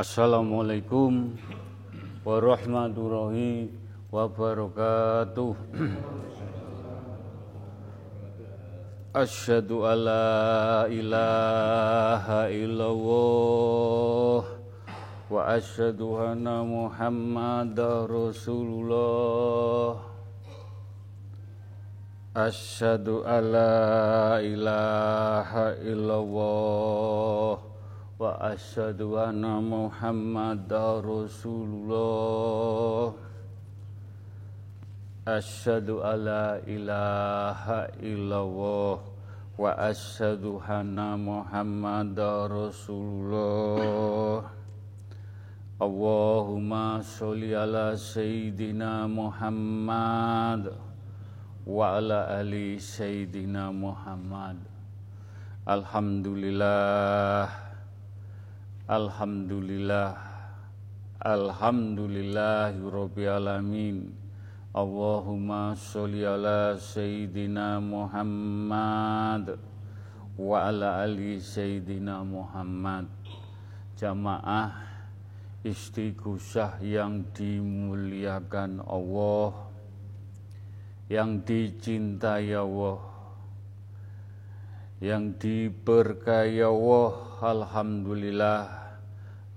Assalamualaikum warahmatullahi wabarakatuh. Asyhadu alla ilaha illallah wa asyhadu anna Muhammadar Rasulullah. Asyhadu alla ilaha illallah wa asyhadu anna Muhammadar Rasulullah. Alla ilaha illallah. Wa asyhadu anna Muhammadar Rasulullah. Allahumma sholli Muhammad wa ala ali sayyidina Muhammad Alhamdulillah. Alhamdulillah Alhamdulillahirabbil alamin. Allahumma sholli ala sayyidina Muhammad wa ala ali sayyidina Muhammad. Jamaah istighosah yang dimuliakan Allah yang dicintai Allah yang diberkahi Allah alhamdulillah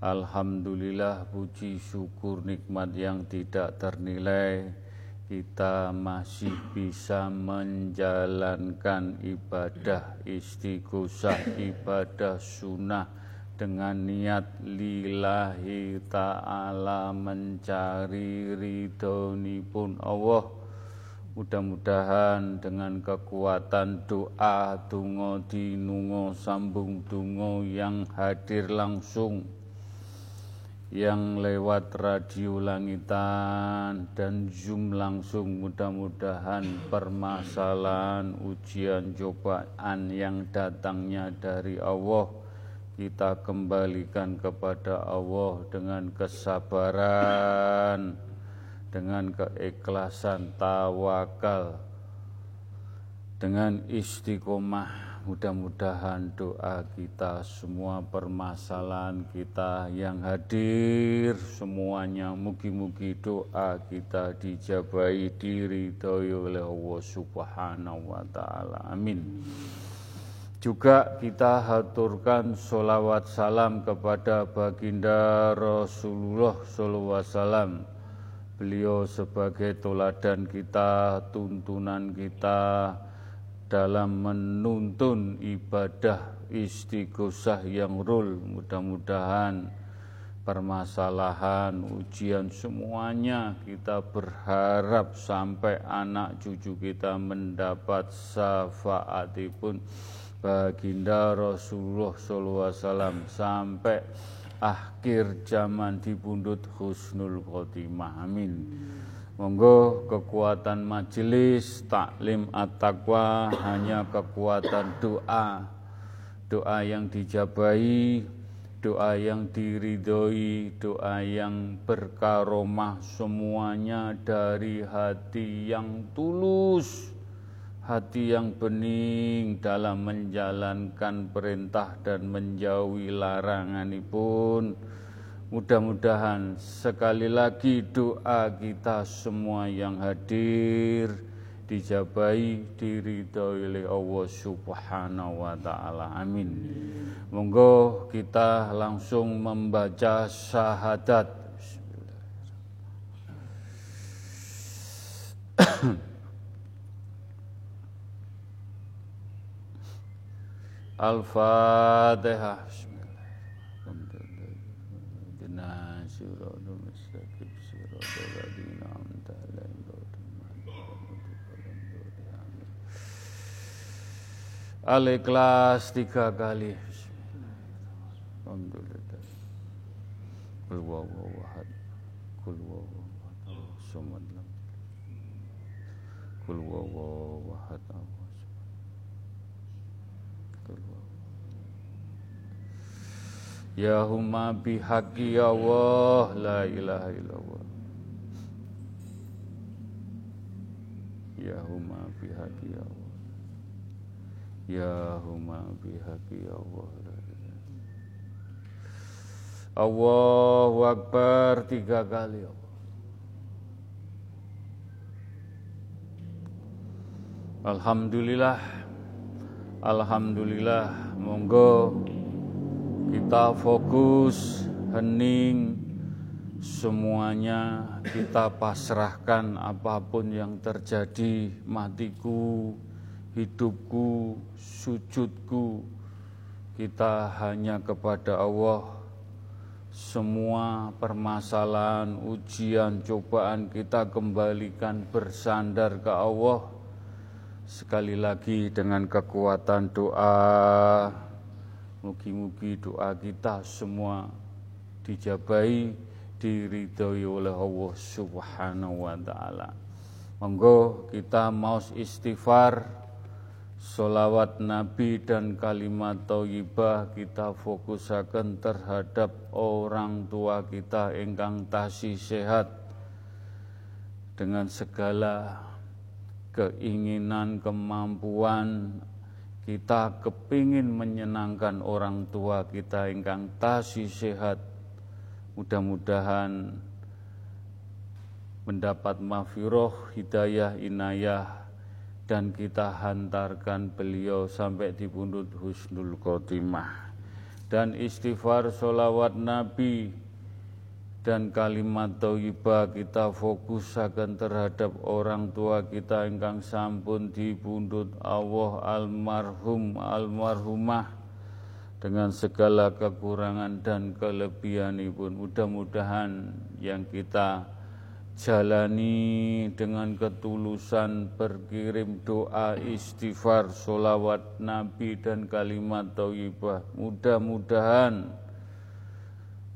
Alhamdulillah puji syukur nikmat yang tidak ternilai. Kita masih bisa menjalankan ibadah istighosah ibadah sunnah dengan niat lillahi ta'ala mencari pun Allah. Mudah-mudahan dengan kekuatan doa tungo dinungo sambung tungo yang hadir langsung yang lewat radio langitan dan zoom langsung mudah-mudahan permasalahan ujian cobaan yang datangnya dari Allah kita kembalikan kepada Allah dengan kesabaran dengan keikhlasan tawakal dengan istiqomah Mudah-mudahan doa kita semua permasalahan kita yang hadir semuanya mugi-mugi doa kita dijabai diri oleh Allah Subhanahu wa taala. Amin. Juga kita haturkan solawat salam kepada baginda Rasulullah SAW. Beliau sebagai toladan kita, tuntunan kita, dalam menuntun ibadah istighosah yang rul. Mudah-mudahan permasalahan ujian semuanya kita berharap sampai anak cucu kita mendapat syafaatipun. Baginda Rasulullah SAW sampai akhir zaman dibundut husnul khotimah. Amin Monggo kekuatan majelis taklim at-taqwa hanya kekuatan doa. Doa yang dijabai, doa yang diridhoi, doa yang berkaromah semuanya dari hati yang tulus, hati yang bening dalam menjalankan perintah dan menjauhi larangan pun Mudah-mudahan sekali lagi doa kita semua yang hadir dijabai diridhoi oleh Allah Subhanahu wa taala. Amin. Monggo kita langsung membaca syahadat. Al-Fatihah. Al-Ikhlas tiga kali. Alhamdulillah. Kul huwallahu. Kul. Kul huwallahu. Ya huma bihaqi ya Allah la ilaha illallah. Ya huma bihaqi ya Allah. Ya huma bihaqi ya Allah Allahu Akbar tiga kali. Alhamdulillah Alhamdulillah Monggo kita fokus hening semuanya kita pasrahkan apa pun yang terjadi matiku hidupku sujudku. Kita hanya kepada Allah. Semua permasalahan ujian cobaan kita kembalikan bersandar ke Allah. Sekali lagi dengan kekuatan doa, mugi-mugi doa kita semua dijabai, diridhoi oleh Allah Subhanahu wa taala. Monggo kita mau istighfar, solawat Nabi dan kalimat thayyibah kita fokusaken terhadap orang tua kita ingkang tasih sehat dengan segala keinginan, kemampuan kita kepingin menyenangkan orang tua kita ingkang tasih sehat. Mudah-mudahan mendapat mafiroh, hidayah, inayah dan kita hantarkan beliau sampai di pundut husnul khotimah. Dan istighfar solawat Nabi dan kalimat thayyibah kita fokusakan terhadap orang tua kita ingkang sampun dibundut Allah almarhum almarhumah dengan segala kekurangan dan kelebihan pun mudah-mudahan yang kita jalani dengan ketulusan berkirim doa istighfar solawat nabi dan kalimat thayyibah mudah-mudahan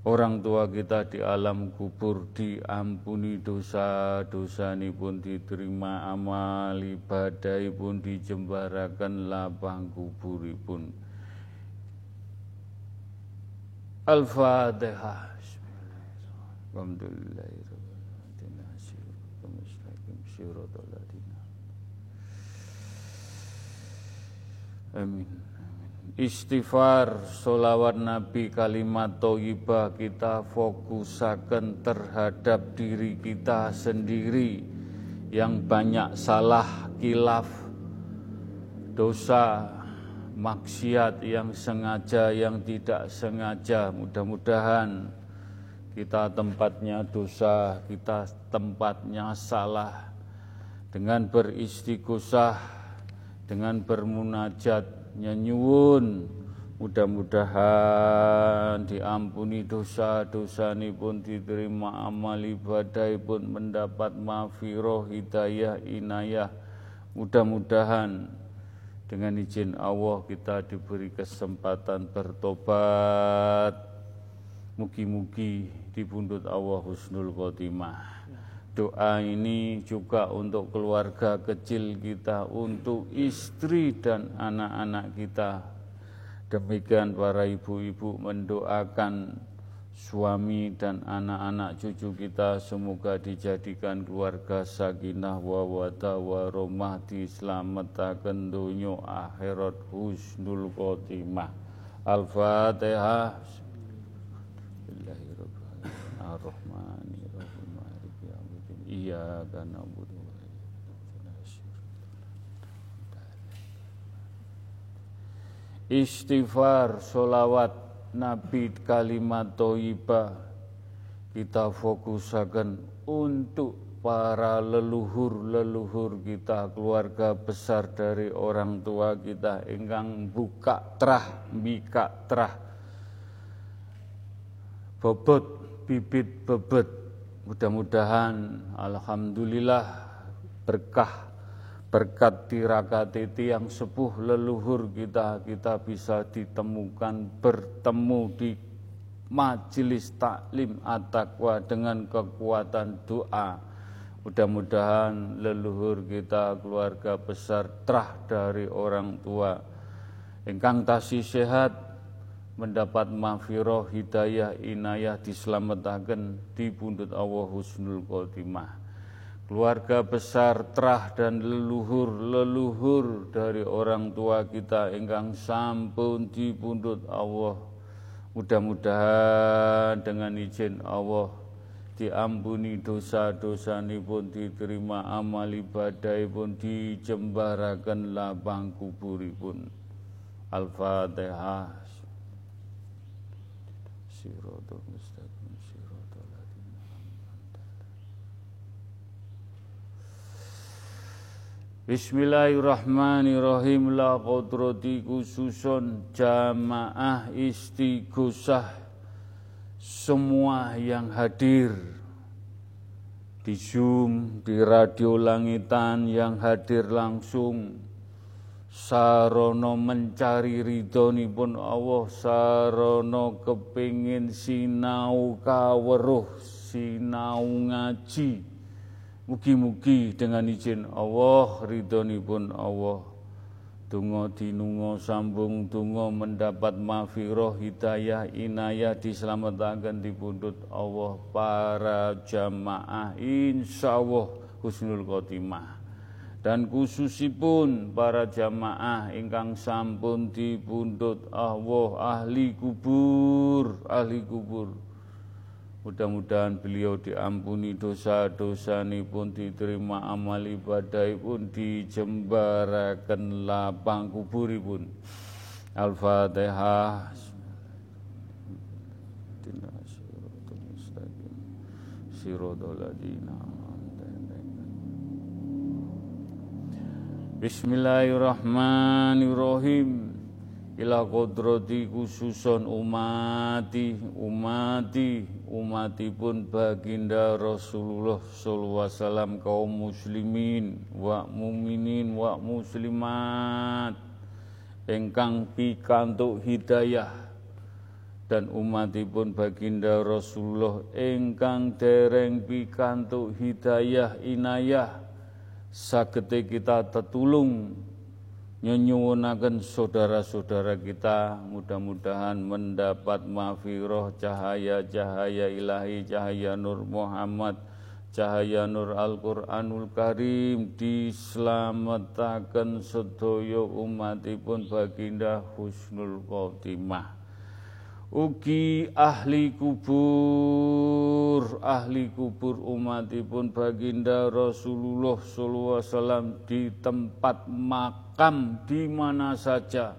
orang tua kita di alam kubur diampuni dosa-dosa pun diterima amal ibadah pun dijembarakan lapang kubur pun Al-Fatihah Amin. Istighfar, solawat Nabi, kalimat toibah kita fokusakan terhadap diri kita sendiri. Yang banyak salah, kilaf, dosa, maksiat yang sengaja, yang tidak sengaja. Mudah-mudahan kita tempatnya dosa, kita tempatnya salah. Dengan beristighosah, dengan bermunajat, nyanyuwun mudah-mudahan diampuni dosa-dosa ini pun diterima amal ibadah pun mendapat mafiroh hidayah inayah mudah-mudahan dengan izin Allah kita diberi kesempatan bertobat mugi-mugi di pundut Allah husnul khotimah Doa ini juga untuk keluarga kecil kita, untuk istri dan anak-anak kita. Demikian para ibu-ibu mendoakan suami dan anak-anak cucu kita semoga dijadikan keluarga sakinah wa wata wa romah diselamatkan dunia akhirat husnul khotimah. Al-Fatihah. Bismillahirrahmanirrahim. Na'budu wa Istighfar, solawat, nabi, kalimat toibah kita fokusakan untuk para leluhur-leluhur kita, keluarga besar dari orang tua kita, ingkang buka trah, bika trah, bobot, bibit bebet, Mudah-mudahan Alhamdulillah berkah berkat tirakatiti yang sepuh leluhur kita kita bisa ditemukan bertemu di majelis taklim at-taqwa dengan kekuatan doa mudah-mudahan leluhur kita keluarga besar terah dari orang tua engkang tasih sehat mendapat mafiroh, hidayah, inayah diselamatkan di pundut Allah Husnul Khotimah. Keluarga besar terah dan leluhur-leluhur dari orang tua kita engkang sampun di pundut Allah. Mudah-mudahan dengan izin Allah diampuni dosa-dosa pun diterima amal ibadah pun dijembarakan lapang kuburipun. Al-Fatihah. Siratul mustaqim siratul Bismillahirrahmanirrahim. La qudrati khususun jamaah istighosah semua yang hadir di Zoom, di radio langitan yang hadir langsung. Sarono mencari pun Allah. Sarono kepingin sinau kaweruh sinau ngaji Mugi-mugi dengan izin Allah, pun Allah. Tungo dinungo sambung tungo mendapat mafiroh hidayah inayah diselamatkan di pundut Allah para jamaah insya Allah husnul khotimah dan khususipun para jamaah ingkang sampun dipundhut Allah ahli kubur ahli kubur Mudah-mudahan beliau diampuni dosa-dosa pun diterima amal ibadah pun dijembarakan lapang kubur pun. Al-Fatihah. Bismillahirrahmanirrahim ila kodrati khususon umati umati umatipun baginda Rasulullah sallallahu alaihi wasallam kaum muslimin wa muminin wa muslimat engkang pikantuk hidayah. Dan umatipun baginda Rasulullah engkang dereng pikantuk hidayah inayah. Sagete kita tetulung Nyuwunaken saudara-saudara kita mudah-mudahan mendapat mafiroh cahaya-cahaya ilahi, cahaya Nur Muhammad, cahaya Nur Al-Quranul Karim diselamatkan sedaya umatipun baginda husnul khotimah. Ugi ahli kubur ahli kubur umatipun baginda Rasulullah wasallam di tempat makam di mana saja.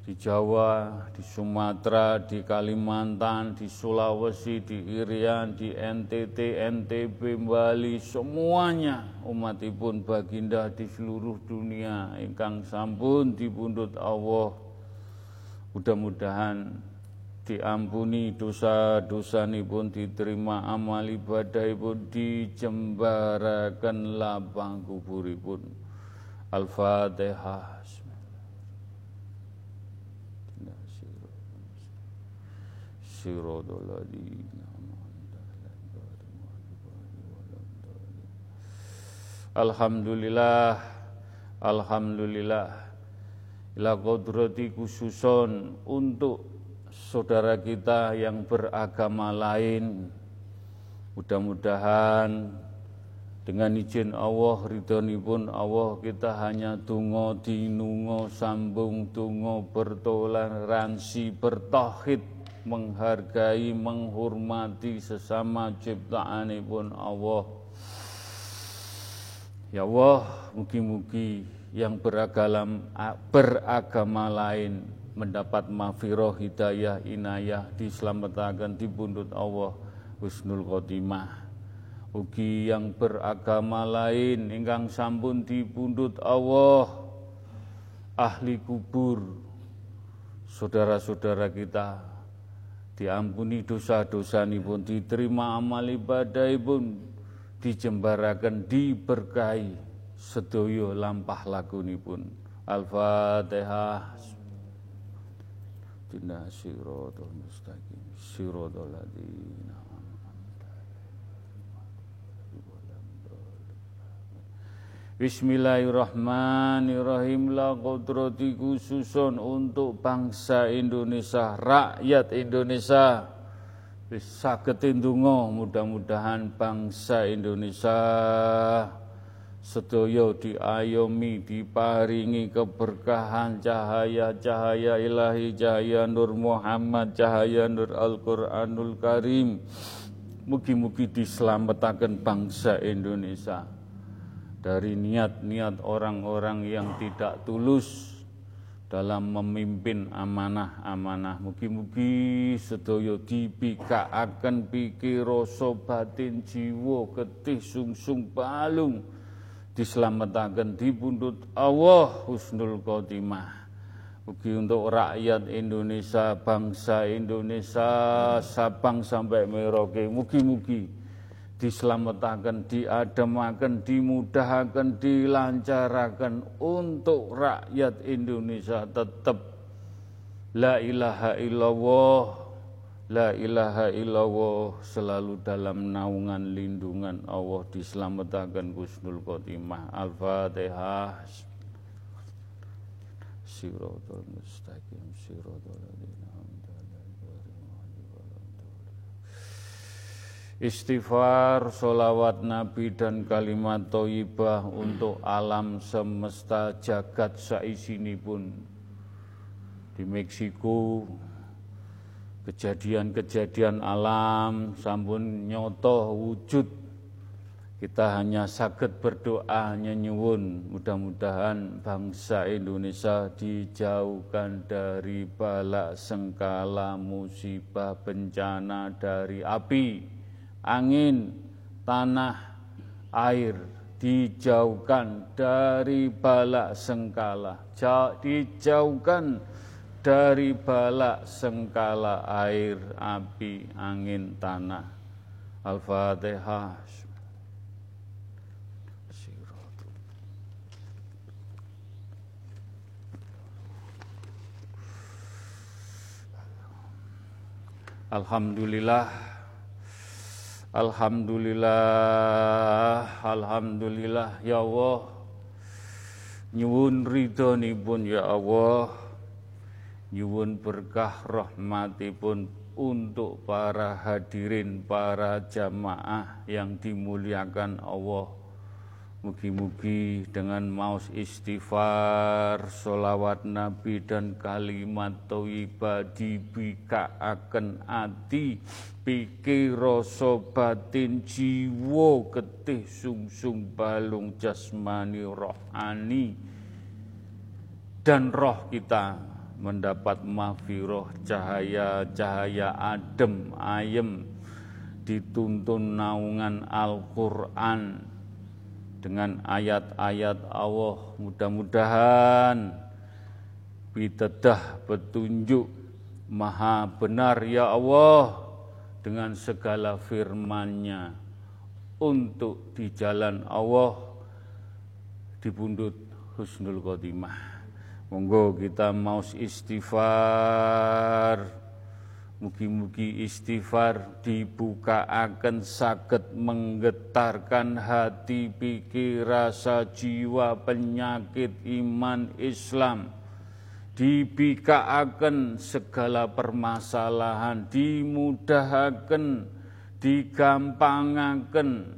Di Jawa, di Sumatera, di Kalimantan, di Sulawesi, di Irian, di NTT, NTB, Bali, semuanya umatipun baginda di seluruh dunia. Ingkang sampun dipundhut Allah. Mudah-mudahan diampuni dosa-dosa pun diterima amal ibadah pun dijembarakan lapang kuburipun. Al-Fatihah. Alhamdulillah Alhamdulillah. Ila kodrati khususon untuk saudara kita yang beragama lain. Mudah-mudahan dengan izin Allah pun Allah kita hanya tungo dinungo sambung tungo bertoleransi bertauhid menghargai menghormati sesama ciptaan pun Allah. Ya Allah mugi-mugi yang beragama, beragama lain mendapat mafiroh hidayah inayah diselamatkan di bundut Allah husnul khotimah ugi yang beragama lain ingkang sampun di bundut Allah ahli kubur saudara-saudara kita diampuni dosa-dosa pun diterima amal ibadah pun dijembarakan diberkahi sedoyo lampah lagunipun Al-Fatihah. Dina siratul mustaqim. Siratul ladina Bismillahirrahmanirrahim. La kodrati khususun untuk bangsa Indonesia, rakyat Indonesia. Bisa ketindungo mudah-mudahan bangsa Indonesia sedaya diayomi diparingi keberkahan cahaya-cahaya ilahi cahaya Nur Muhammad cahaya Nur Al-Qur'anul Karim. Mugi-mugi diselamatkan bangsa Indonesia dari niat-niat orang-orang yang tidak tulus dalam memimpin amanah-amanah. Mugi-mugi sedaya dipikakaken pikir rasa batin jiwa getih sungsung balung di pundut Allah husnul khotimah. Mugi untuk rakyat Indonesia, bangsa Indonesia, Sabang sampai Merauke, mugi-mugi diselamatkan, diademakan, dimudahkan, dilancarkan untuk rakyat Indonesia tetap la ilaha illallah La ilaha illallah selalu dalam naungan lindungan Allah diselamatkan Gusnul Khotimah. Al-Fatihah. Siratul Mustaqim Siratul Istighfar, solawat Nabi dan kalimat toibah untuk alam semesta jagat saisini pun di Meksiko, kejadian-kejadian alam sampun nyoto wujud. Kita hanya sakit berdoa nyuwun. Mudah-mudahan bangsa Indonesia dijauhkan dari balak sengkala musibah bencana dari api angin tanah air dijauhkan dari balak sengkala dijauhkan dari balak sengkala air, api, angin, tanah. Al-Fatihah. Alhamdulillah Alhamdulillah Alhamdulillah Ya Allah Nyuwun ridho pun ya Allah nyuwun berkah rahmatipun untuk para hadirin, para jamaah yang dimuliakan Allah. Mugi-mugi dengan maus istighfar, solawat Nabi dan kalimat toibah dibikaaken ati, pikir rasa batin jiwa getih sungsung balung jasmani rohani dan roh kita mendapat mafiroh cahaya-cahaya adem ayem dituntun naungan Al-Quran dengan ayat-ayat Allah mudah-mudahan bitedah petunjuk maha benar ya Allah dengan segala firman-Nya untuk di jalan Allah di pundut husnul khotimah. Monggo kita mau istighfar. Mugi-mugi istighfar dibuka akan sakit menggetarkan hati, pikir, rasa, jiwa, penyakit iman Islam. Dibikaaken segala permasalahan, dimudahkan, digampangaken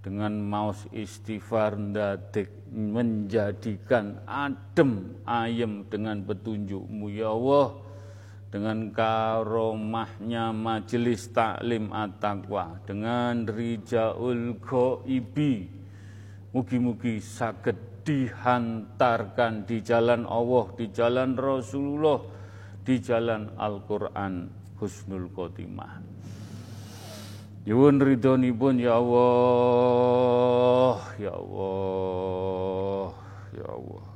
dengan maus istighfar ndadik menjadikan adem ayem dengan petunjukmu ya Allah dengan karomahnya majelis taklim at-taqwa dengan rijaul ghaibi mugi-mugi sakit dihantarkan di jalan Allah di jalan Rasulullah di jalan Al-Qur'an husnul khotimah Nyuwun ridhonipun ya Allah, ya Allah, ya Allah.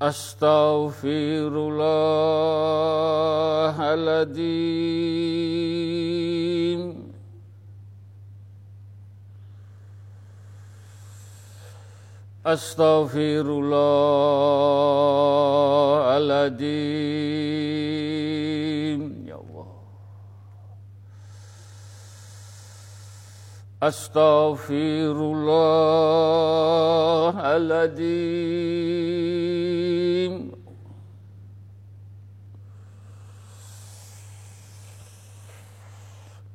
Astaghfirullahaladzim. Astaghfirullahaladzim. Astaghfirullahaladzim Astaghfirullahaladzim Ya Allah Astaghfirullahaladzim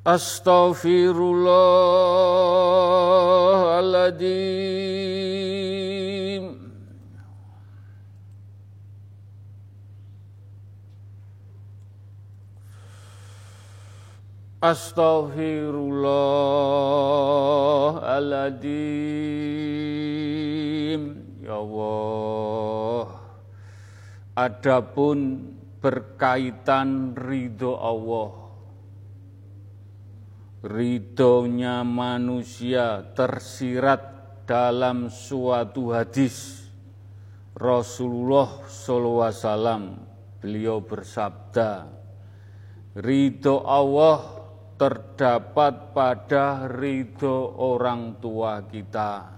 Astaghfirullahaladzim. Astaghfirullahaladzim. Ya Allah. Adapun berkaitan ridho Allah ridhonya manusia tersirat dalam suatu hadis. Rasulullah SAW beliau bersabda ridho Allah terdapat pada ridho orang tua kita.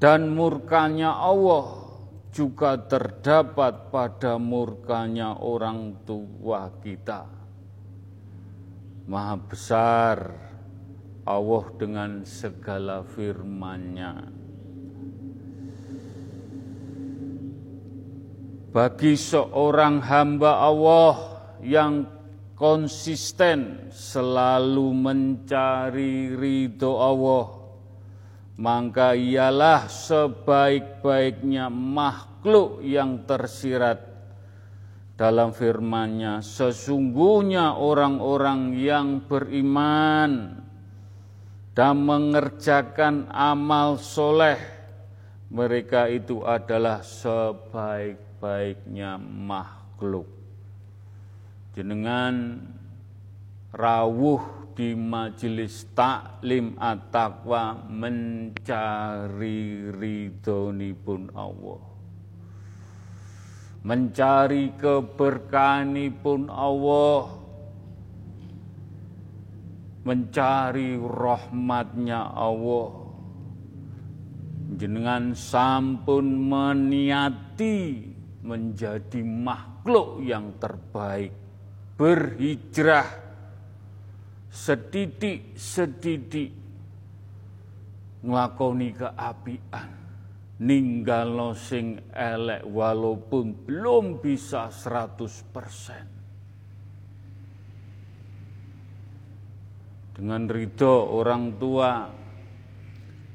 Dan murkanya Allah juga terdapat pada murkanya orang tua kita Maha besar Allah dengan segala firman-Nya. Bagi seorang hamba Allah yang konsisten selalu mencari ridho Allah, maka ialah sebaik-baiknya makhluk yang tersirat dalam firman-Nya, sesungguhnya orang-orang yang beriman dan mengerjakan amal soleh, mereka itu adalah sebaik-baiknya makhluk. Jenengan rawuh di majelis taklim at-taqwa mencari ridhonipun Allah mencari keberkahanipun Allah, mencari rahmatnya Allah. Jenengan sampun meniati menjadi makhluk yang terbaik, berhijrah sedidik-sedidik nglakoni keapian ninggalo sing elek walaupun belum bisa 100%. Dengan ridho orang tua,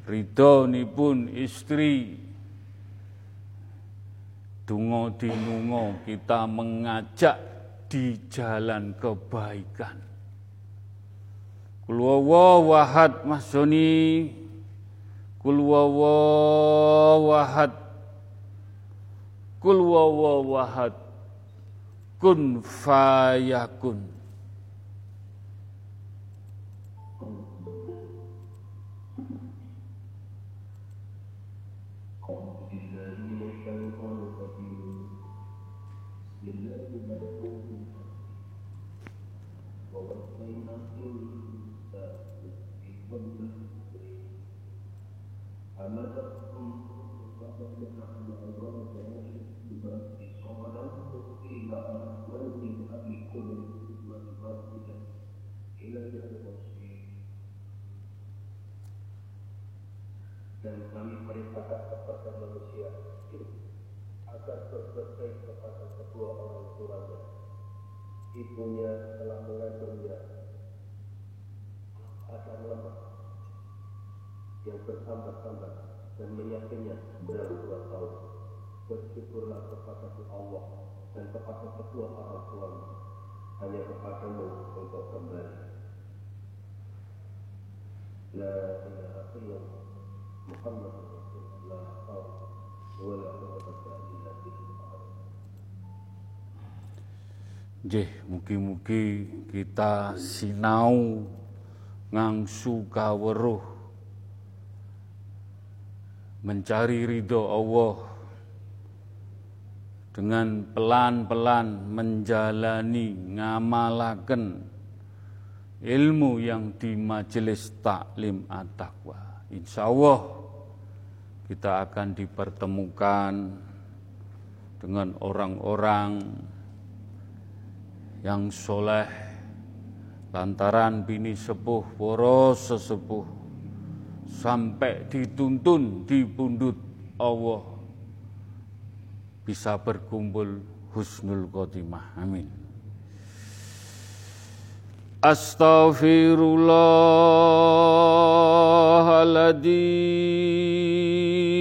ridho pun istri, dungo dinungo kita mengajak di jalan kebaikan. Kulwawa wahad Mas Joni Kul wawawahad Kul wawawahad Kun fayakun Bismillahirrahmanirrahim. Dan kami perintahkan kepada manusia agar berbaik kepada kedua orang tuanya. Ibunya telah mengandungnya akan lemah yang bertambah-tambah dan menyakitnya dalam dua tahun. Bersyukurlah kepada Allah dan kepada kedua orang tuamu. Hanya kepadamu untuk kembali. La ilaha illallah Muhammad Rasulullah Jeh, mugi-mugi kita sinau ngangsu kaweruh mencari ridho Allah dengan pelan-pelan menjalani ngamalaken ilmu yang di majelis taklim at-taqwa. Insya Allah kita akan dipertemukan dengan orang-orang yang soleh lantaran bini sepuh boros sesepuh sampai dituntun di pundut Allah bisa berkumpul husnul khotimah. Amin. Astaghfirullahaladzim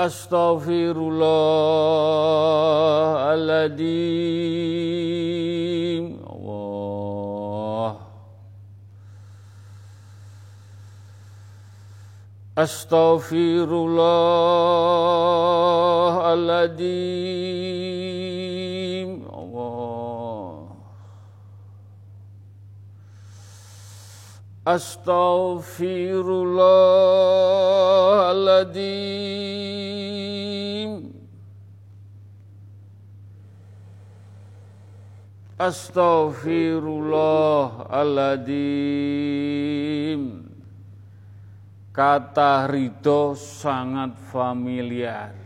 Astaghfirullahaladzim Allah Astaghfirullahaladzim Allah Astaghfirullahaladzim Astaghfirullahaladzim Kata ridho sangat familiar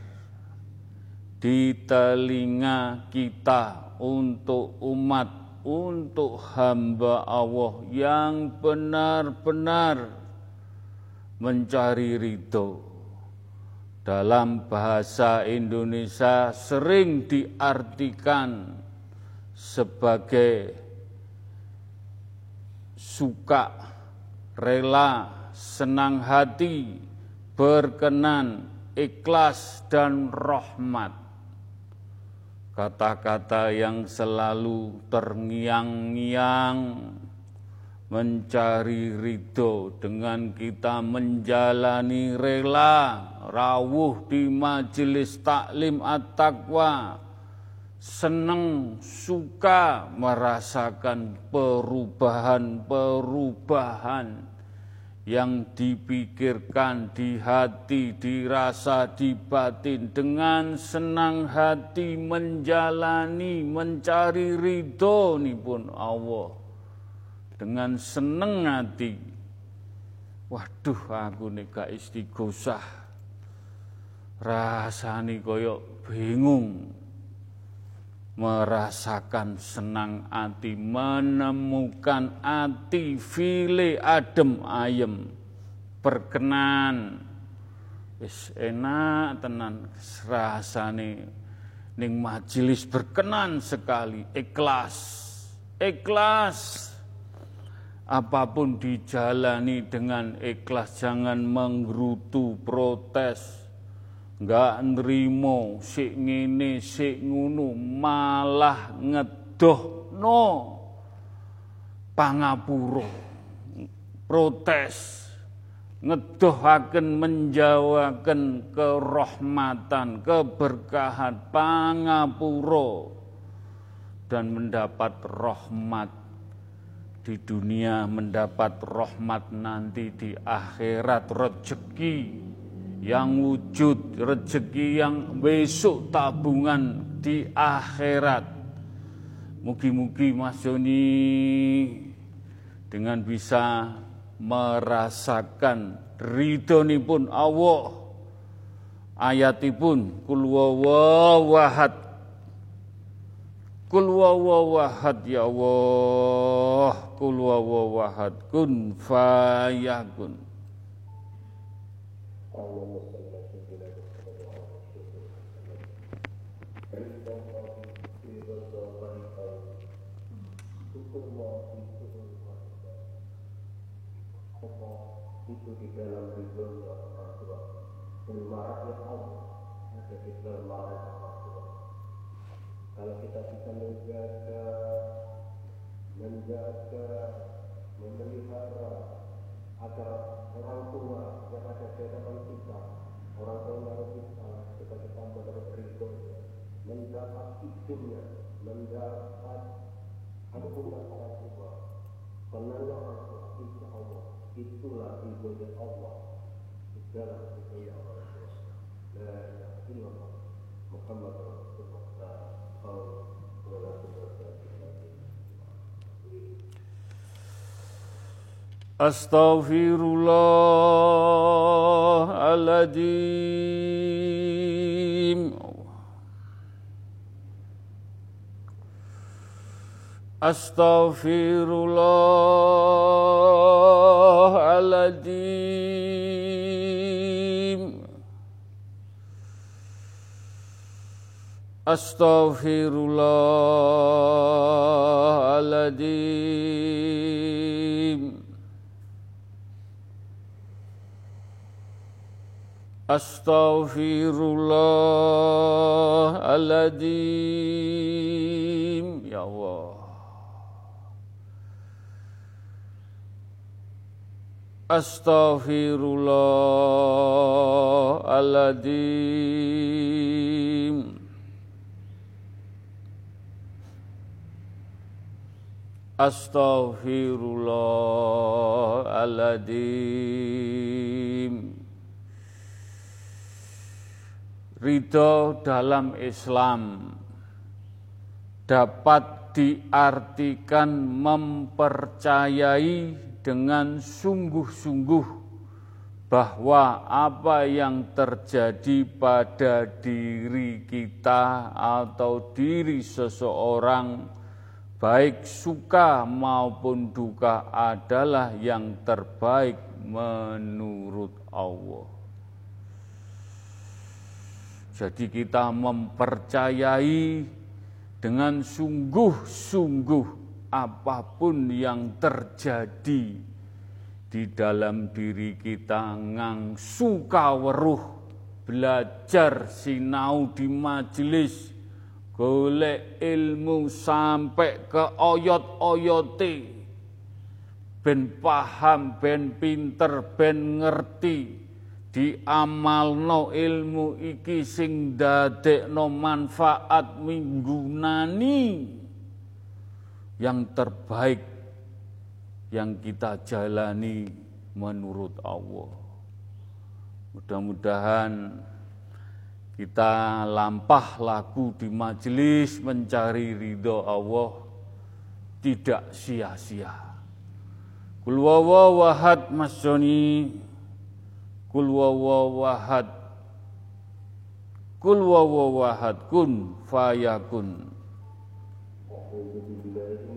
di telinga kita untuk umat, untuk hamba Allah yang benar-benar mencari ridho. Dalam bahasa Indonesia sering diartikan sebagai suka, rela, senang hati, berkenan, ikhlas, dan rahmat. Kata-kata yang selalu terngiang-ngiang mencari ridho dengan kita menjalani rela rawuh di majelis taklim at-taqwa senang suka merasakan perubahan-perubahan yang dipikirkan di hati, dirasa di batin dengan senang hati menjalani, mencari ridho nih pun Allah dengan senang hati. Waduh aku nih gak istighosah. Rasani koyok bingung merasakan senang hati, menemukan hati file adem ayem, berkenan, wis enak tenan. Rasane ning majelis berkenan sekali, ikhlas, ikhlas. Apa pun dijalani dengan ikhlas, jangan menggerutu, protes, nggak nrimo sik ngene sik ngono malah ngedoh no pangapura protes. Ngedohaken menjawaken kerahmatan keberkahan pangapura. Dan mendapat rahmat di dunia mendapat rahmat nanti di akhirat. Rezeki yang wujud, rezeki yang besok tabungan di akhirat. Mugi-mugi Mas Joni dengan bisa merasakan ridhonipun Allah. Ayatipun kul wawahad kul wawahad ya Allah. Kul kun fayakun اللهم صل على سيدنا محمد وعلى اله وصحبه وسلم رضا الله في رضا الله syukur Allah itu Allah itu di dalam ridho Allah Tuhan dan marahnya Allah ada di dalam marah Allah Tuhan kalau kita bisa menjaga menjaga memelihara agar orang mendapati dunia, mendapat anugerah pada Tuhan, penolong itu Allah, itulah ibadah Allah di dalam dunia orang Muhammad Rasulullah Astaghfirullahaladzim Sallallahu alaihi wasallam. Astaghfirullahaladzim Astaghfirullahaladzim Astaghfirullahaladzim Astaghfirullahaladzim Ya Allah Astaghfirullahaladzim. Astaghfirullahaladzim. Ridho dalam Islam dapat diartikan mempercayai dengan sungguh-sungguh bahwa apa yang terjadi pada diri kita atau diri seseorang baik suka maupun duka adalah yang terbaik menurut Allah. Jadi kita mempercayai dengan sungguh-sungguh apa pun yang terjadi di dalam diri kita ngang suka weruh belajar sinau di majelis golek ilmu sampai ke oyot-oyote. Ben paham ben pinter ben ngerti diamalno ilmu iki sing dadekno manfaat minggunani yang terbaik yang kita jalani menurut Allah. Mudah-mudahan kita lampah laku di majelis mencari ridho Allah tidak sia-sia. Kulwawawahad Mas Joni Kul wawawahad Kul wawawahad kun fayakun will be very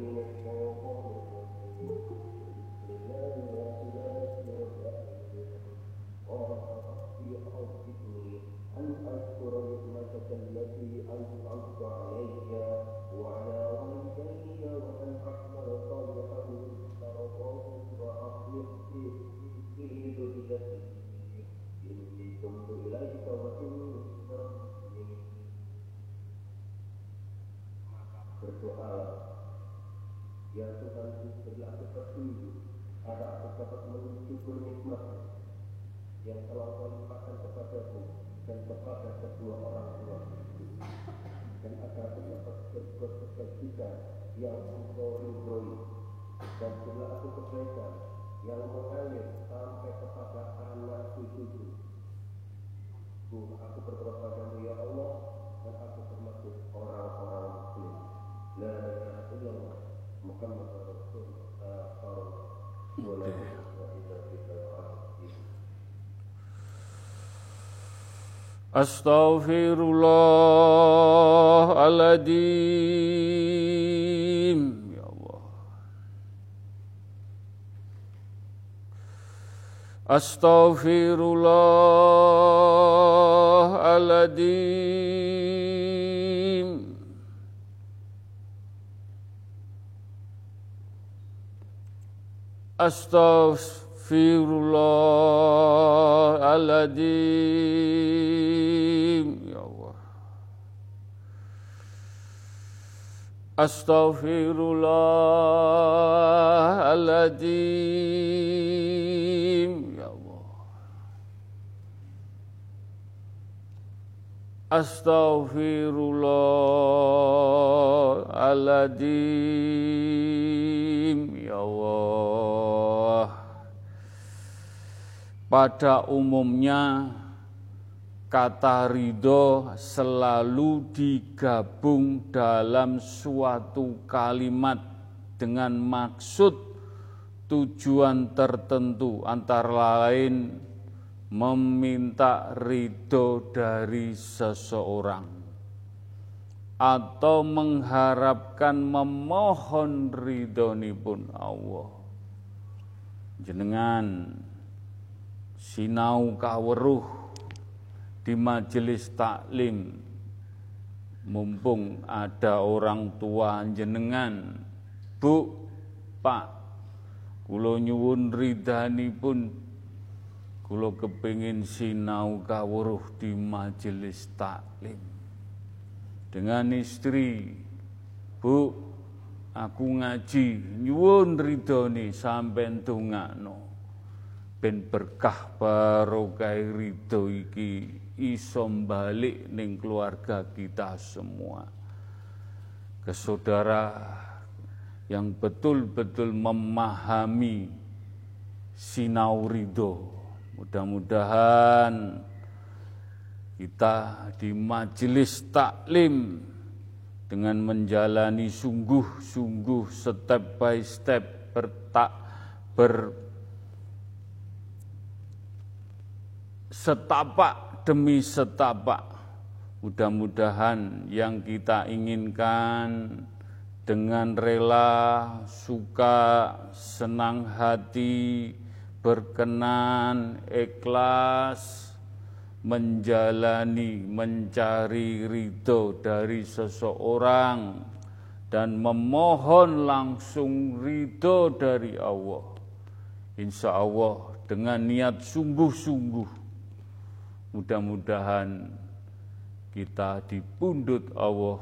engkau limpahkan kepadaku dan kepada kedua orang tua. Dan agar aku dapat berbuat kebajikan yang engkau ridhoi. Dan berilah aku kebaikan yang mengalir Astaghfirullahaladzim Ya Allah Astaghfirullahaladzim Astaghfirullahaladzim Ya Allah Astaghfirullahaladzim. Ya Allah. Astagfirullahaladzim Ya Allah. Pada umumnya kata ridho selalu digabung dalam suatu kalimat dengan maksud tujuan tertentu antara lain meminta ridho dari seseorang atau mengharapkan memohon ridhoni pun Allah. Jenengan sinau kaweruh di majelis taklim mumpung ada orang tua jenengan. Bu Pak kula nyuwun pun kula kepingin sinau kawruh di majelis taklim. Dengan istri Bu aku ngaji. Nyuwun ridhoni sampean tungakno ben berkah barokah ridho iki iso balik ning keluarga kita semua. Ke saudara yang betul-betul memahami sinau ridho. Mudah-mudahan kita di majelis taklim dengan menjalani sungguh-sungguh step by step bertak ber setapak demi setapak. Mudah-mudahan yang kita inginkan dengan rela, suka, senang hati, berkenan, ikhlas, menjalani, mencari ridho dari seseorang, dan memohon langsung ridho dari Allah. Insya Allah dengan niat sungguh-sungguh Mudah-mudahan kita dipundut Allah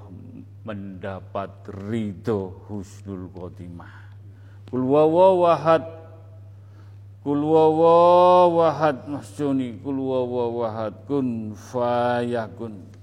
mendapat ridho husnul khotimah. Kul wawahad Kul wawahad Mas Joni. Kul wawahad kun fayakun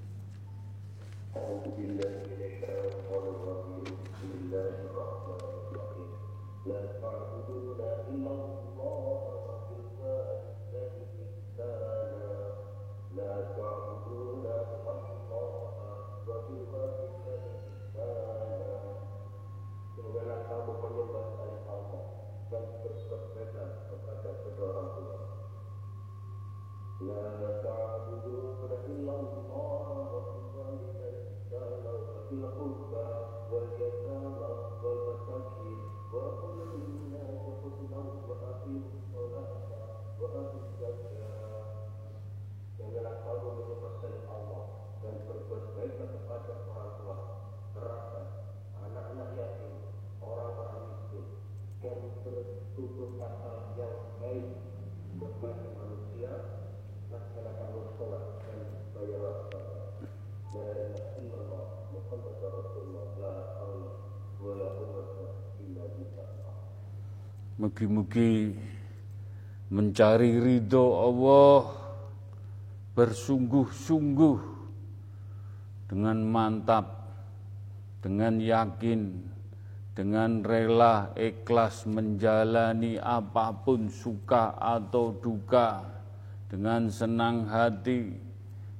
Mugi-mugi mencari ridho Allah bersungguh-sungguh dengan mantap, dengan yakin, dengan rela ikhlas menjalani apa pun suka atau duka, dengan senang hati,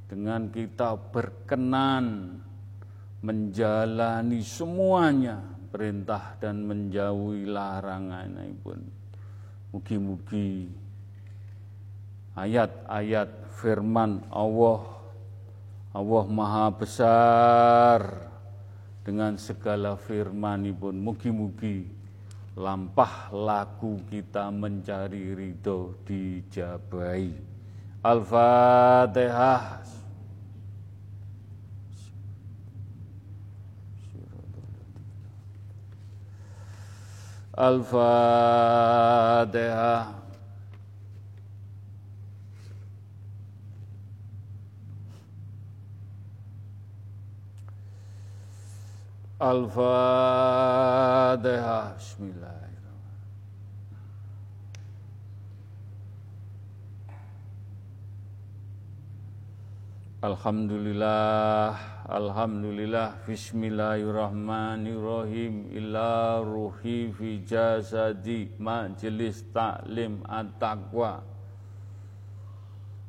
dengan kita berkenan menjalani semuanya perintah dan menjauhi larangan pun. Mugi-mugi ayat-ayat firman Allah Allah Maha Besar dengan segala firman pun mugi-mugi lampah laku kita mencari ridho dijabai. Al-Fatihah. الفاتحة الفاتحة بسم الله Alhamdulillah, Alhamdulillah, Bismillahirrahmanirrahim Ila ruhi fi jasadi Majelis taklim at-taqwa.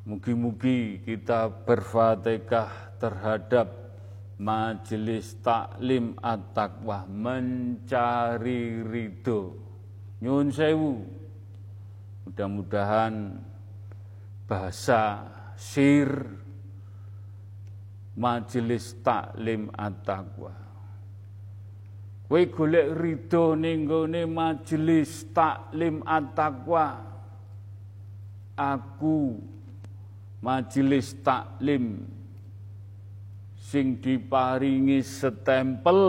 Mugi-mugi kita berfatihah terhadap Majelis taklim at-taqwa Mencari ridho. Nyun sewu. Mudah-mudahan bahasa sir majelis taklim at-taqwa. Kowe golek ridho ning gone majelis taklim at-taqwa. Aku majelis taklim sing diparingi setempel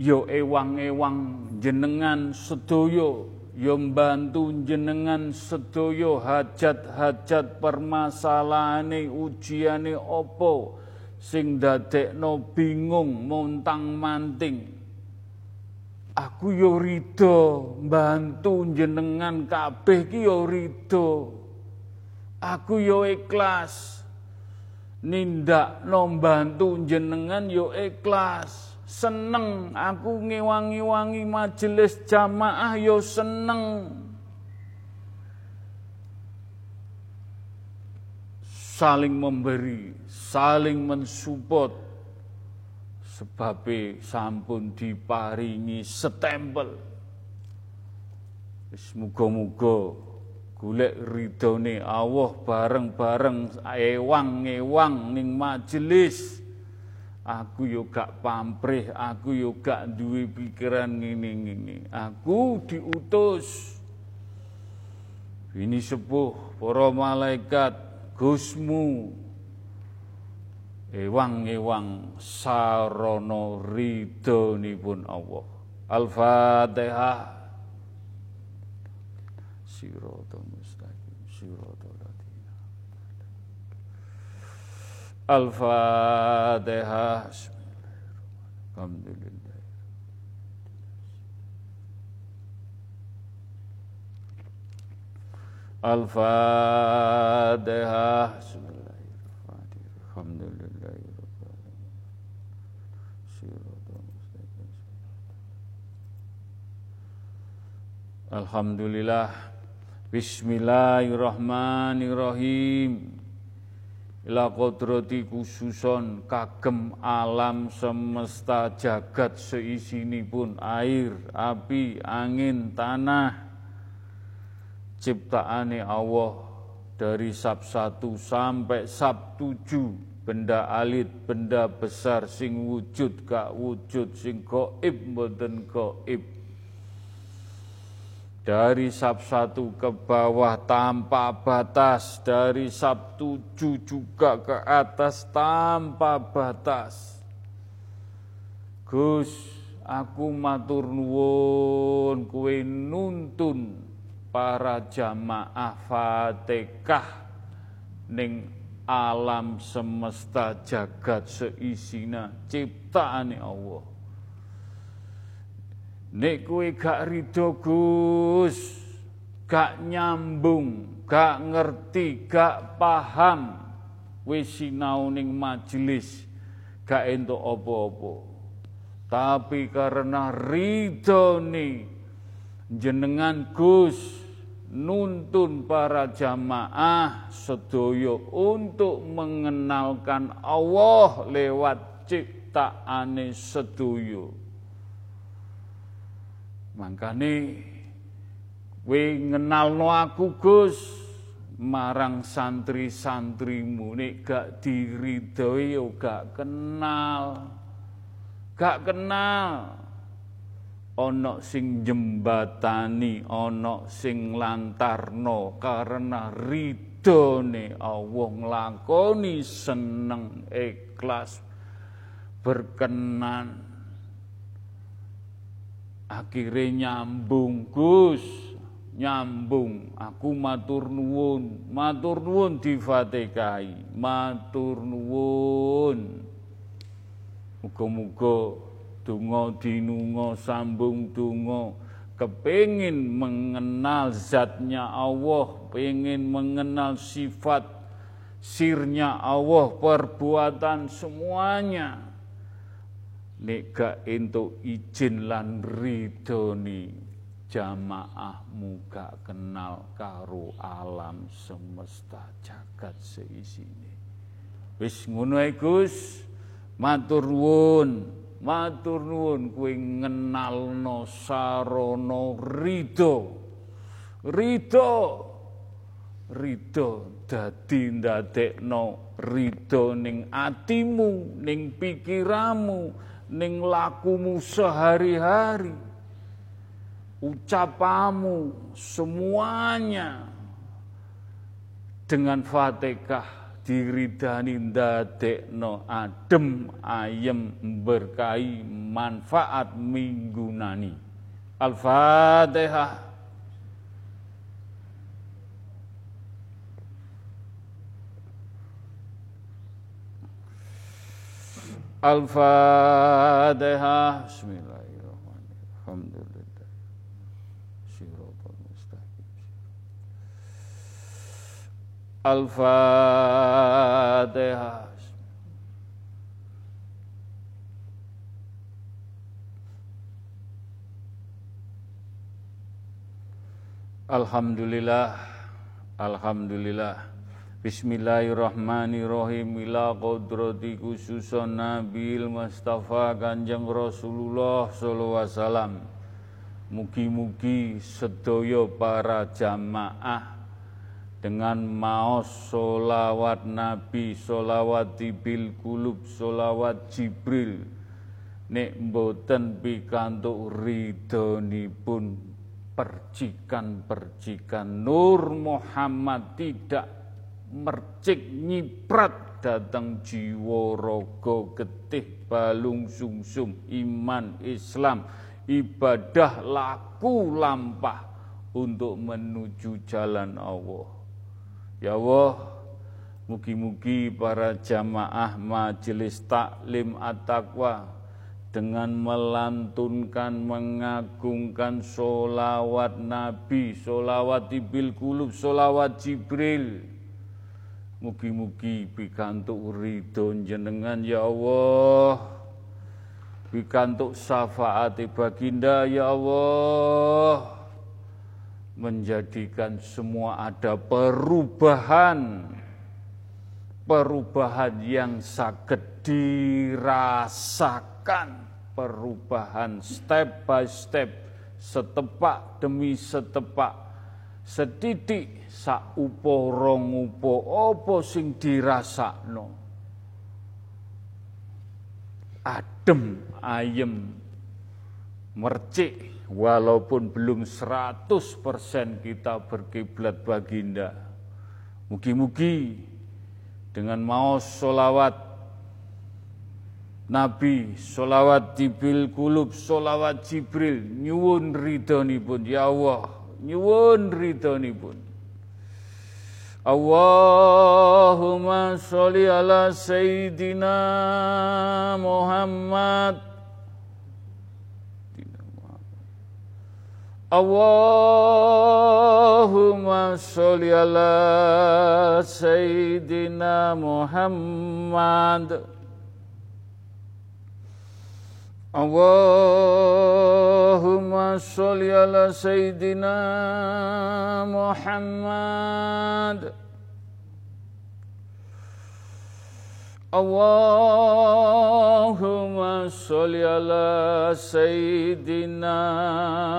yo ewang-ewang jenengan sedoyo yo mbantu jenengan sedaya hajat-hajat permasalahane ujiane apa? Sing dadekno bingung montang-manting aku yo rido mbantu jenengan kabeh ki yo rido. Aku yo ikhlas. Nindakno mbantu jenengan yo ikhlas seneng. Aku ngewangi-wangi majelis jamaah yo seneng. Saling memberi saling mensupport sebab sampun diparingi setempel. Muga-muga golek ridhone Allah bareng-bareng ewang-ewang ning majelis Aku yo gak pamrih, aku yo gak duwe pikiran ngene-ngene. Aku diutus. Ini sepuh para malaikat Gusmu ewang-ewang sarana ridhonipun Allah. Al-Fatihah. Siratal mustaqim, siratal Al-Fatihah. Alhamdulillah. Al-Fatihah. Alhamdulillah. Alhamdulillah. Bismillahirrahmanirrahim ila kodrati khususon kagem alam semesta jagat pun air, api, angin, tanah. Ciptaane Allah dari sab satu sampai sab tujuh benda alit, benda besar sing wujud gak wujud sing goib mboten goib dari sab satu ke bawah tanpa batas, dari sab tujuh juga ke atas tanpa batas. Gus, aku matur nuwun kue nuntun para jamaah Fatihah ning alam semesta jagat seisina ciptaane Allah. Nek kowe gak rido Gus, gak nyambung, gak ngerti, gak paham wis sinau ning majelis gak entuk apa-apa. Tapi karena nih jenengan Gus nuntun para jamaah sedoyo untuk mengenalkan Allah lewat ciptaane sedoyo. Mangkane kowe ngenalno aku Gus marang santri-santrimu nek gak diridhoi yo gak kenal. Gak kenal. Ana sing jembatani, ana sing lantarno karena ridhone Allah nglakoni seneng ikhlas berkenan akhirnya nyambung Gus. Nyambung. Aku matur nuwun. Matur nuwun difatekai matur nuwun. Muga-muga donga dinunga sambung donga. Kepingin mengenal zatnya Allah, pengen mengenal sifat sirnya Allah, perbuatan semuanya. Nek gak entuk izin lan ridhoni jamaahmu gak kenal karo alam semesta jagat seisine. Wis ngono ae Gus. Matur nuwun, matur nuwun kowe ngenalno sarana ridho. Ridho. Ridho dadi ndadekno ridho ning atimu, ning pikiramu, ning lakumu sehari-hari. Ucapamu semuanya dengan Fatihah diridani ndadekno adem ayem berkahi manfaat minggunani Al-Fatihah Al-Fatihah Bismillahirrahmanirrahim. Alhamdulillah. Siratul mustaqim Al-Fatihah Alhamdulillah. Alhamdulillah Bismillahirrahmanirrahim. Ila kodrati khususon Nabil Mustafa Kanjeng Rasulullah Sallallahu Alaihi Wasallam. Mugi-mugi sedoyo para jamaah dengan maos solawat Nabi, solawat Tibil Kulub, solawat Jibril, nek mboten pikantuk ridhonipun percikan-percikan. Nur Muhammad tidak mercik nyiprat datang jiwa rogo getih balung sungsum iman Islam ibadah laku lampah untuk menuju jalan Allah Ya Allah, mugi-mugi para jamaah majelis taklim at-taqwa dengan melantunkan, mengagungkan solawat Nabi, solawat Ibil Kulub, solawat Jibril. Mugi-mugi pikantuk ridho jenengan ya Allah. Pikantuk syafaat baginda ya Allah. Menjadikan semua ada perubahan. Perubahan yang sakit dirasakan. Perubahan step by step setepak demi setepak setitik saupo rong upo opo sing dirasakno adem ayem mercik walaupun belum 100% kita berkiblat baginda. Mugi-mugi dengan mau solawat Nabi, solawat Jibril kulub, solawat Jibril, nyuwun pun, ya Allah, nyuwun pun. Allahumma sholli ala Sayyidina Muhammad. Allahumma sholli ala Sayyidina Muhammad Allahumma sholli ala Sayyidina Muhammad. Allahumma sholli ala Sayyidina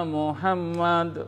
Muhammad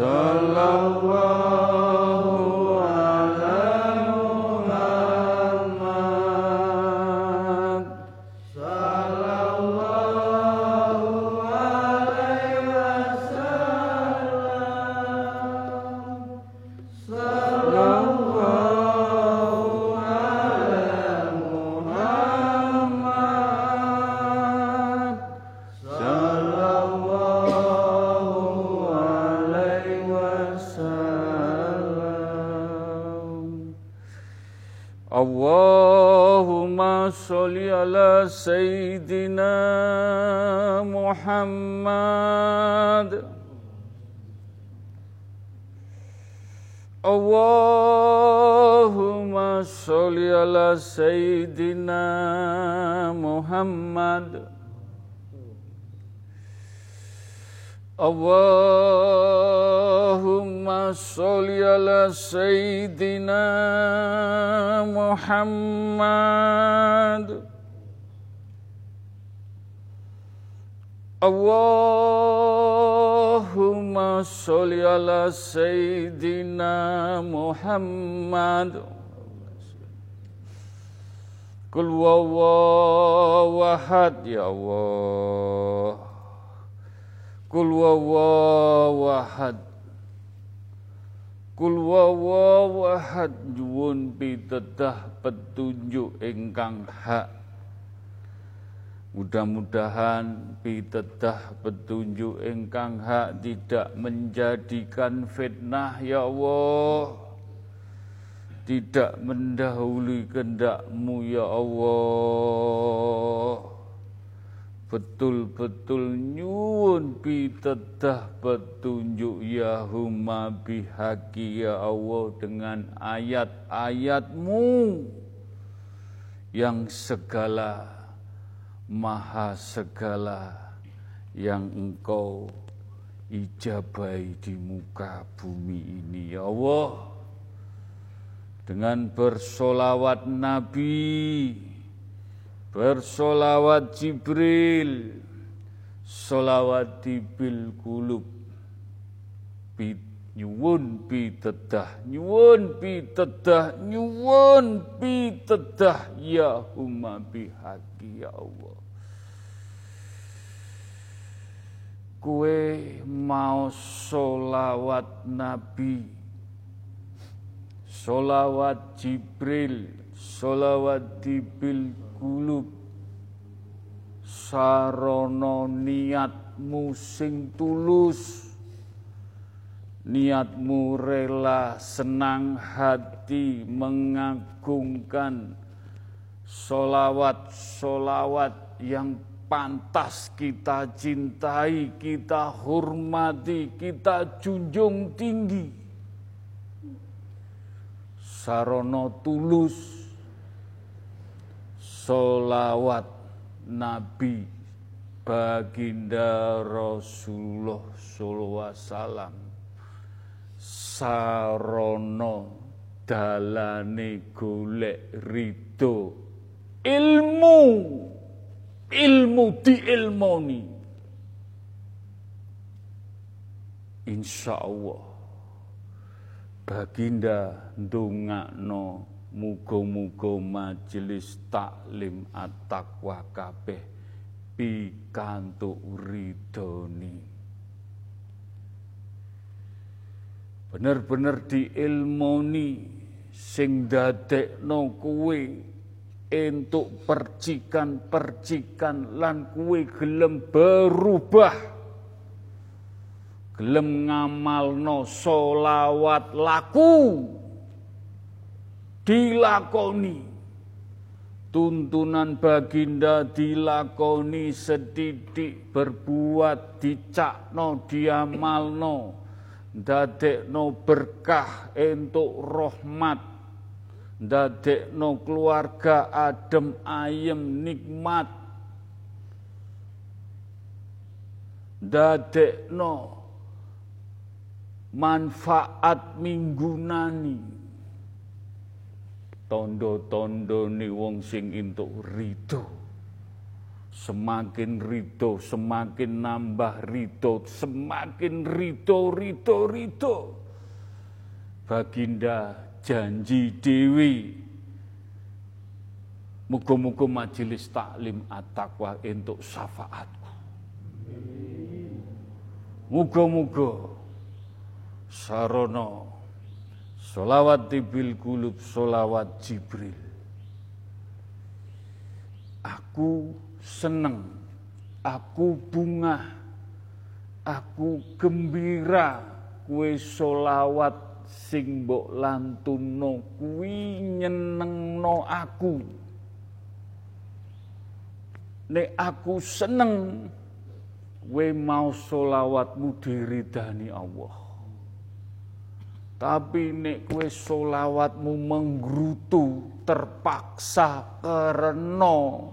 Salam. Allahumma sholli ala sayyidina Muhammad. Allahumma sholli ala sayyidina Muhammad. Kul wawawahad ya Allah. Kul wawahad Kul wawahad Juwun pitedah petunjuk ingkang hak. Mudah-mudahan pitedah petunjuk ingkang hak tidak menjadikan fitnah ya Allah. Tidak mendahului kehendakmu ya Allah betul-betul nyuwun pitedah petunjuk ya huma bihaki ya Allah dengan ayat-ayatmu yang segala maha segala yang engkau ijabai di muka bumi ini ya Allah. Dengan bersolawat Nabi, bersolawat Jibril, solawat bil kulub, nyuwun pi tedah, nyuwun pi tedah, nyuwun pi tedah, ya huma bihaqi ya Allah. Kue mau solawat Nabi, solawat Jibril, solawat dibil kulub, sarono niatmu sing tulus, niatmu rela senang hati mengagungkan solawat-solawat yang pantas kita cintai, kita hormati, kita junjung tinggi. Sarono tulus solawat Nabi baginda Rasulullah sallallahu wasallam. Sarono dalane golek ridho ilmu. Ilmu diilmoni. Insya Allah Baginda ndongakno muga-muga majelis taklim at-taqwa kabeh pikantuk ridhoni. Bener-bener diilmoni sing dadekno kuwe entuk percikan-percikan lan kuwe gelem berubah gelem ngamalno solawat laku dilakoni. Tuntunan baginda dilakoni sedidik berbuat dicakno diamalno dadekno berkah entuk rahmat dadekno keluarga adem ayem nikmat dadekno manfaat minggunani tondo-tondo ni wong sing entuk ridho semakin ridho semakin nambah ridho semakin ridho ridho ridho baginda janji dewi. Muga-muga majelis taklim at-taqwa entuk syafaatku. Muga-muga sarono solawat tibil kulub solawat Jibril. Aku seneng aku bunga aku gembira kue solawat sing mbok lantuno kuwi nyenengno aku. Nek aku seneng we mau solawatmu diridani Allah tapi nek kue solawatmu menggerutu terpaksa karena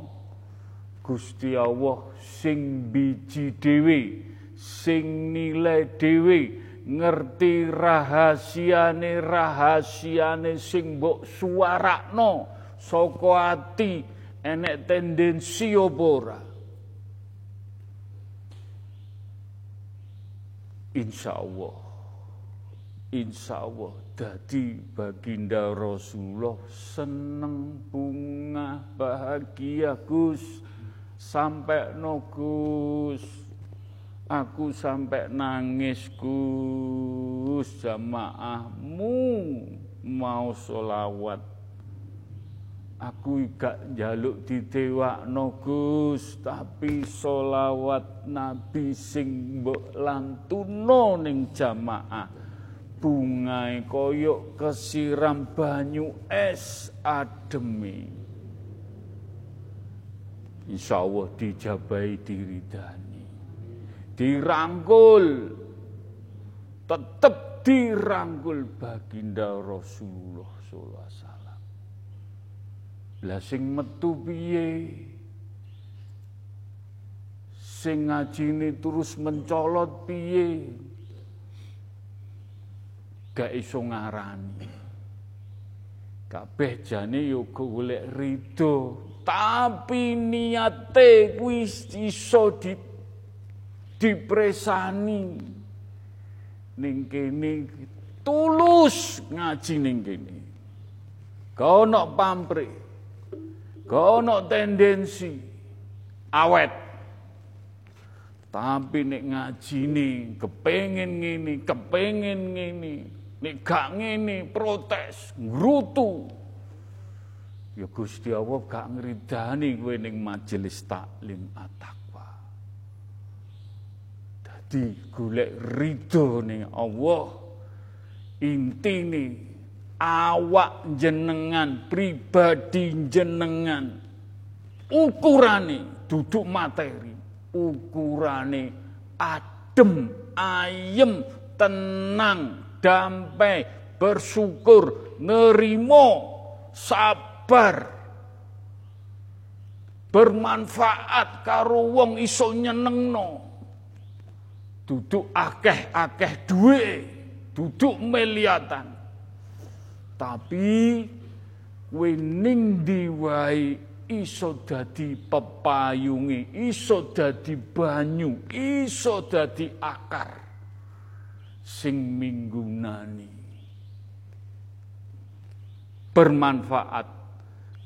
Gusti Allah sing biji dewi, sing nilai dewi, ngerti rahasiane rahasiane sing mbok suarakno saka ati enek tendensi apa Insya Allah insya Allah dadi baginda Rasulullah seneng bunga bahagia Gus. Sampai no Gus. Aku sampai nangis Gus. Jamaahmu mau solawat aku gak jaluk didewakno Gus tapi solawat Nabi sing mbok lantuno ning jamaah bungai koyok kesiram banyu es ademi. Insya Allah dijabai diridani. Dirangkul. Tetap dirangkul baginda Rasulullah sallallahu alaihi. Lah sing metu piye? Sing ngajine terus mencolot piye? Gak iso ngarani. Kabeh jane yo golek ridho, tapi niate kuwi iso di dipresani ning kene tulus ngaji ning kene. Kau nok pamrih. Kau nok tendensi awet. Tapi nek ngaji nih, kepengen ngini, kepengen ngini, Nek gak ngene protes, ngrutu. Ya Gusti Allah gak ngridani kowe ning majelis taklim at-taqwa. Dadi golek ridho ning Allah. Intine awak jenengan pribadi jenengan ukurane duduk materi ukurane adem ayem tenang damai, bersyukur, nerimo, sabar, bermanfaat karo wong iso nyenengno. Duduk akeh-akeh duwe, duduk meliatan. Tapi kowe ning diwai iso dadi pepayungi, iso dadi banyu, iso dadi akar sing minggunani bermanfaat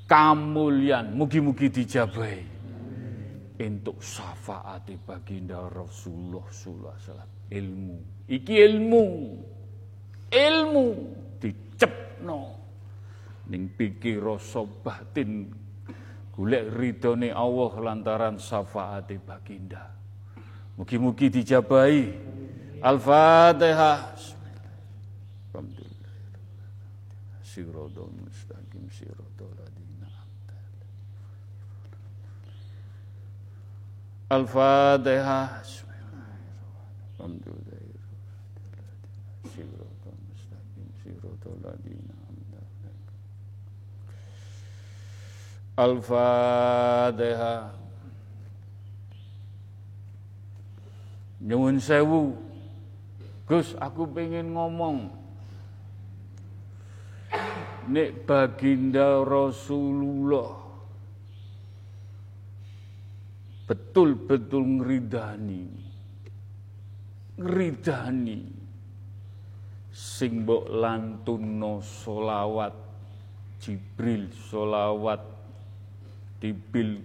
kamulian mugi-mugi dijabai untuk syafaati baginda Rasulullah sallallahu alaihi wasallam. Ilmu. Iki ilmu. Ilmu. Dicepno. Ning pikir rasa batin golek ridhone Allah lantaran syafaati baginda. Mugi-mugi dijabai Al-Fatihah. Alhamdulillah. Mustaqim siratal ladina Al-Fatihah. Alhamdulillah. Al-Fatihah. Sewu Gus, aku pengen ngomong. Nek baginda Rasulullah betul-betul ngeridani. Ngeridani. Sing mbok lantunno solawat Jibril solawat dibil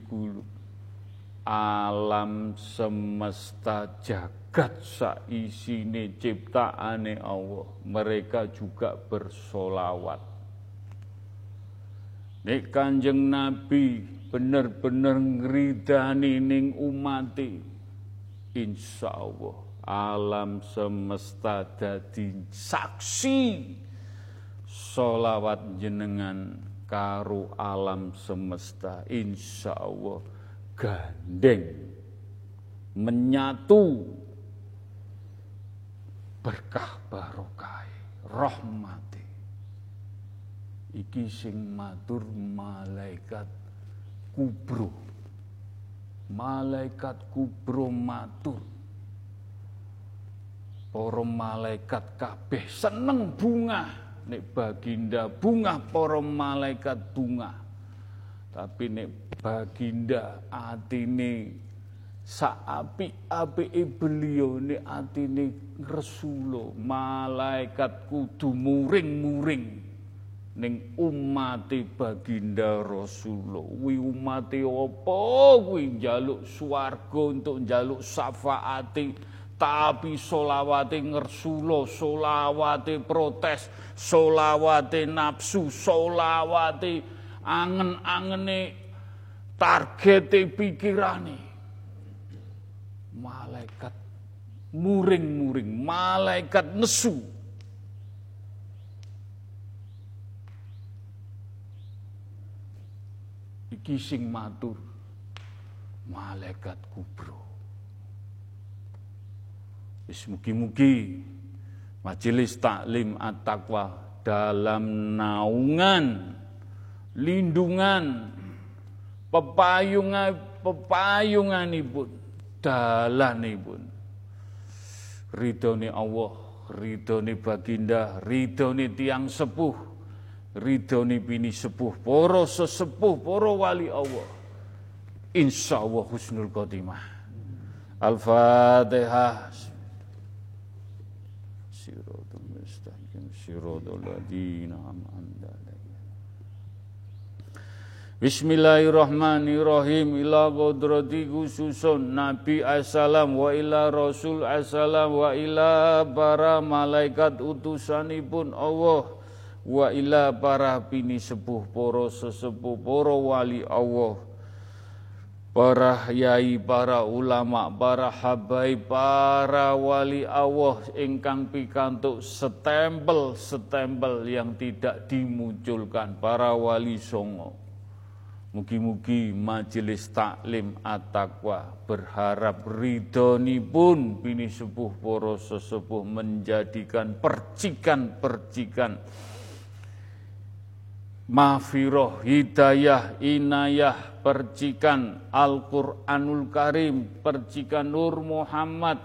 alam semesta jagat jagat saisine ciptaane Allah. Mereka juga bersolawat. Nek kanjeng Nabi bener-bener ngridani ning umati insya Allah alam semesta dadi saksi solawat jenengan karu alam semesta. Insya Allah gandeng menyatu berkah barokah rahmati iki sing matur malaikat kubro. Malaikat kubro matur. Para malaikat kabeh seneng bunga. Nek baginda bunga para malaikat bunga. Tapi nek baginda atine Saapi-api beliau ni atine Rasulullah malaikat kudu muring-muring ning umate baginda Rasulullah. Wi umate apa kuwi njaluk swarga untuk njaluk syafaate tapi solawate ngersulo, solawate protes, solawate nafsu, solawate angen-angene targete pikirane. Malaikat. Muring-muring, malaikat nesu. iki sing matur. Malaikat kubro. Wis mugi-mugi majelis taklim at-taqwa dalam naungan lindungan pepayungan pepayunganipun dalanipun ridhone Allah ridhone baginda ridhone tiang sepuh ridhone bini sepuh para sesepuh para wali Allah. Insyaallah husnul khotimah. Al-fatihah. Siratal mustaqim siratal ladzina an'amta Bismillahirrahmanirrahim. Ila qudrati khususun. Nabi assalam wa ila Rasul assalam wa ila para malaikat utusanipun Allah. Wa ila para bini sepuh poro sesepuh poro wali Allah. Para yai, para ulama, para habai, para wali Allah ingkang pikantuk setempel setempel yang tidak dimunculkan. Para wali songo. Mugi-mugi majelis taklim at-taqwa berharap ridhoni pun bini sepuh poro sesepuh menjadikan percikan-percikan. Mafiroh, hidayah, inayah, percikan Al-Quranul Karim, percikan Nur Muhammad,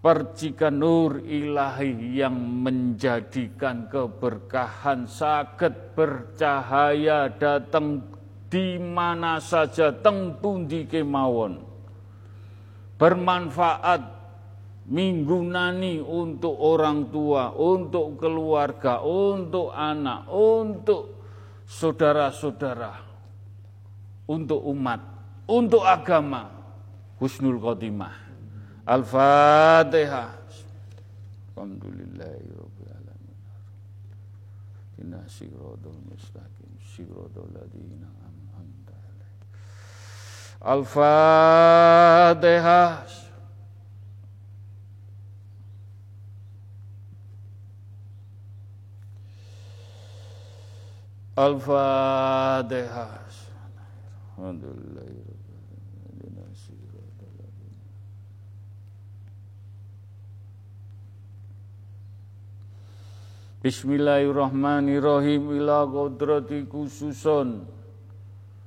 percikan Nur Ilahi yang menjadikan keberkahan sakit bercahaya datang di mana saja teng pundi kemawon bermanfaat minggu nani untuk orang tua, untuk keluarga, untuk anak, untuk saudara-saudara, untuk umat, untuk agama, husnul khotimah. Al-Fatihah. Alhamdulillahirabbil alamin. Inna siratal mustaqim, an'amta alaihim. Al-Fatihah. Al-Fatihah. Bismillahirrahmanirrahim ila kodrati khususun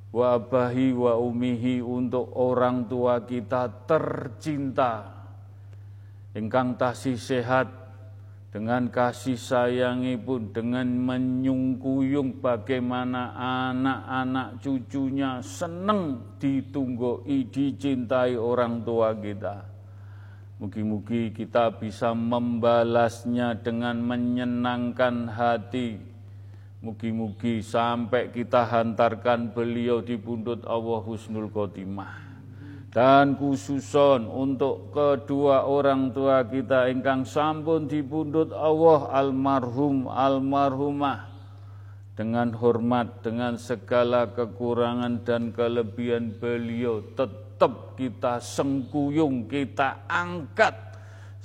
wa abahi wa umihi untuk orang tua kita tercinta ingkang tasih sehat dengan kasih sayangi pun, dengan menyungkuyung bagaimana anak-anak cucunya senang ditunggui, dicintai orang tua kita. Mugi-mugi kita bisa membalasnya dengan menyenangkan hati. Mugi-mugi sampai kita hantarkan beliau di pundut Allah Husnul Khotimah. Dan khususon untuk kedua orang tua kita ingkang sampun dipundhut Allah almarhum almarhumah. Dengan hormat dengan segala kekurangan dan kelebihan beliau tetap kita sengkuyung kita angkat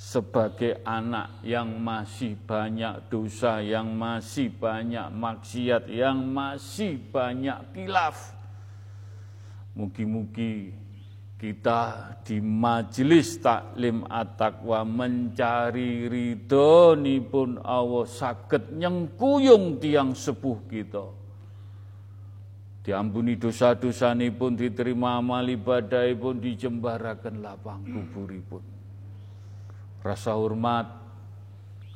sebagai anak yang masih banyak dosa, yang masih banyak maksiat, yang masih banyak kilaf. Mugi-mugi kita di majelis taklim at-taqwa mencari ridho pun Allah sakit nyengkuyung tiang sepuh kita. Diampuni dosa-dosa pun diterima amal ibadah pun dijembarakan lapang kuburipun rasa hormat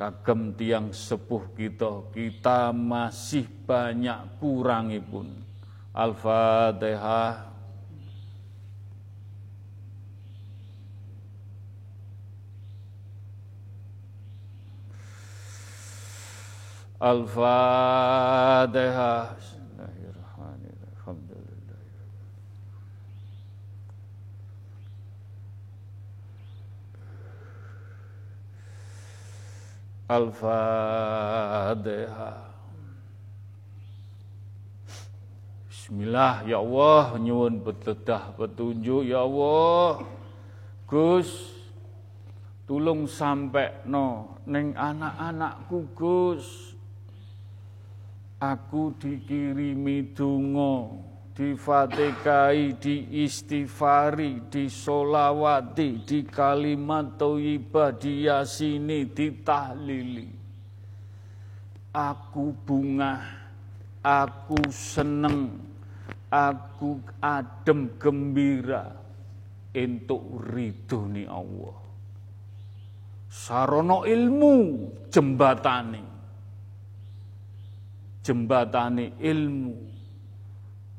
kagem tiang sepuh kita, kita masih banyak kurangi pun Al-Fatihah. Al-Fatihah. Al-Fatihah. Bismillah ya Allah nyuwun betedah petunjuk ya Allah. Gus tulung sampai no neng anak-anakku Gus. Aku dikirimi dungo, difatikai, diistighfari, disolawati, di kalimat toyibah, diyasini, ditahlili. Aku bunga, aku seneng, aku adem gembira untuk ridhoni Allah. Sarono ilmu jembatane. Jembatane ilmu.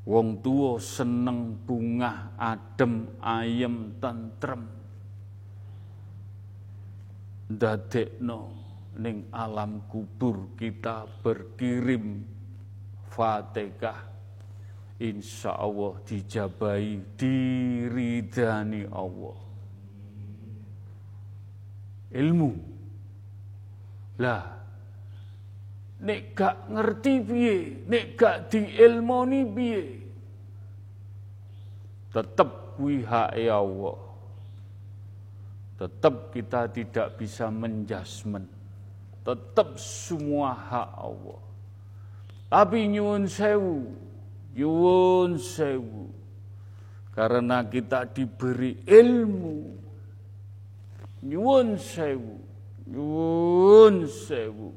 Wong tua seneng bunga adem ayem tentrem. Dadekno ning alam kubur kita berkirim Fatihah insya Allah dijabai, diridani Allah. Ilmu. Lah, nek gak ngerti piye, nek gak diilmoni piye, tetap kuwi Allah. Tetap kita tidak bisa menjasmen. Tetap semua hak Allah. Tapi nyuwun sewu, Yuwun sewu. Karena kita diberi ilmu. Nyuwun sewu. Nyuwun sewu.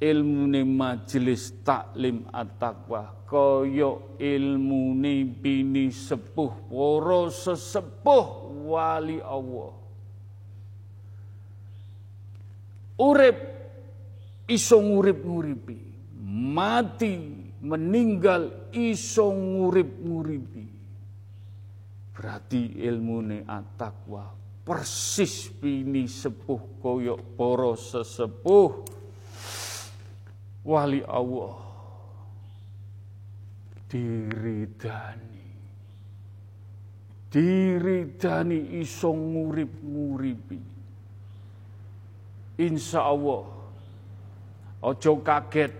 Ilmu ni majelis taklim at-taqwa. Koyo ilmu ni bini sepuh. Woro sesepuh wali Allah. Urip iso ngurip-nguripi. Mati meninggal iso ngurip-nguripi. Berarti ilmune atakwa persis bini sepuh koyok poro sesepuh wali Allah. Diridani. Diridani iso ngurip-nguripi. Insya Allah ojo kaget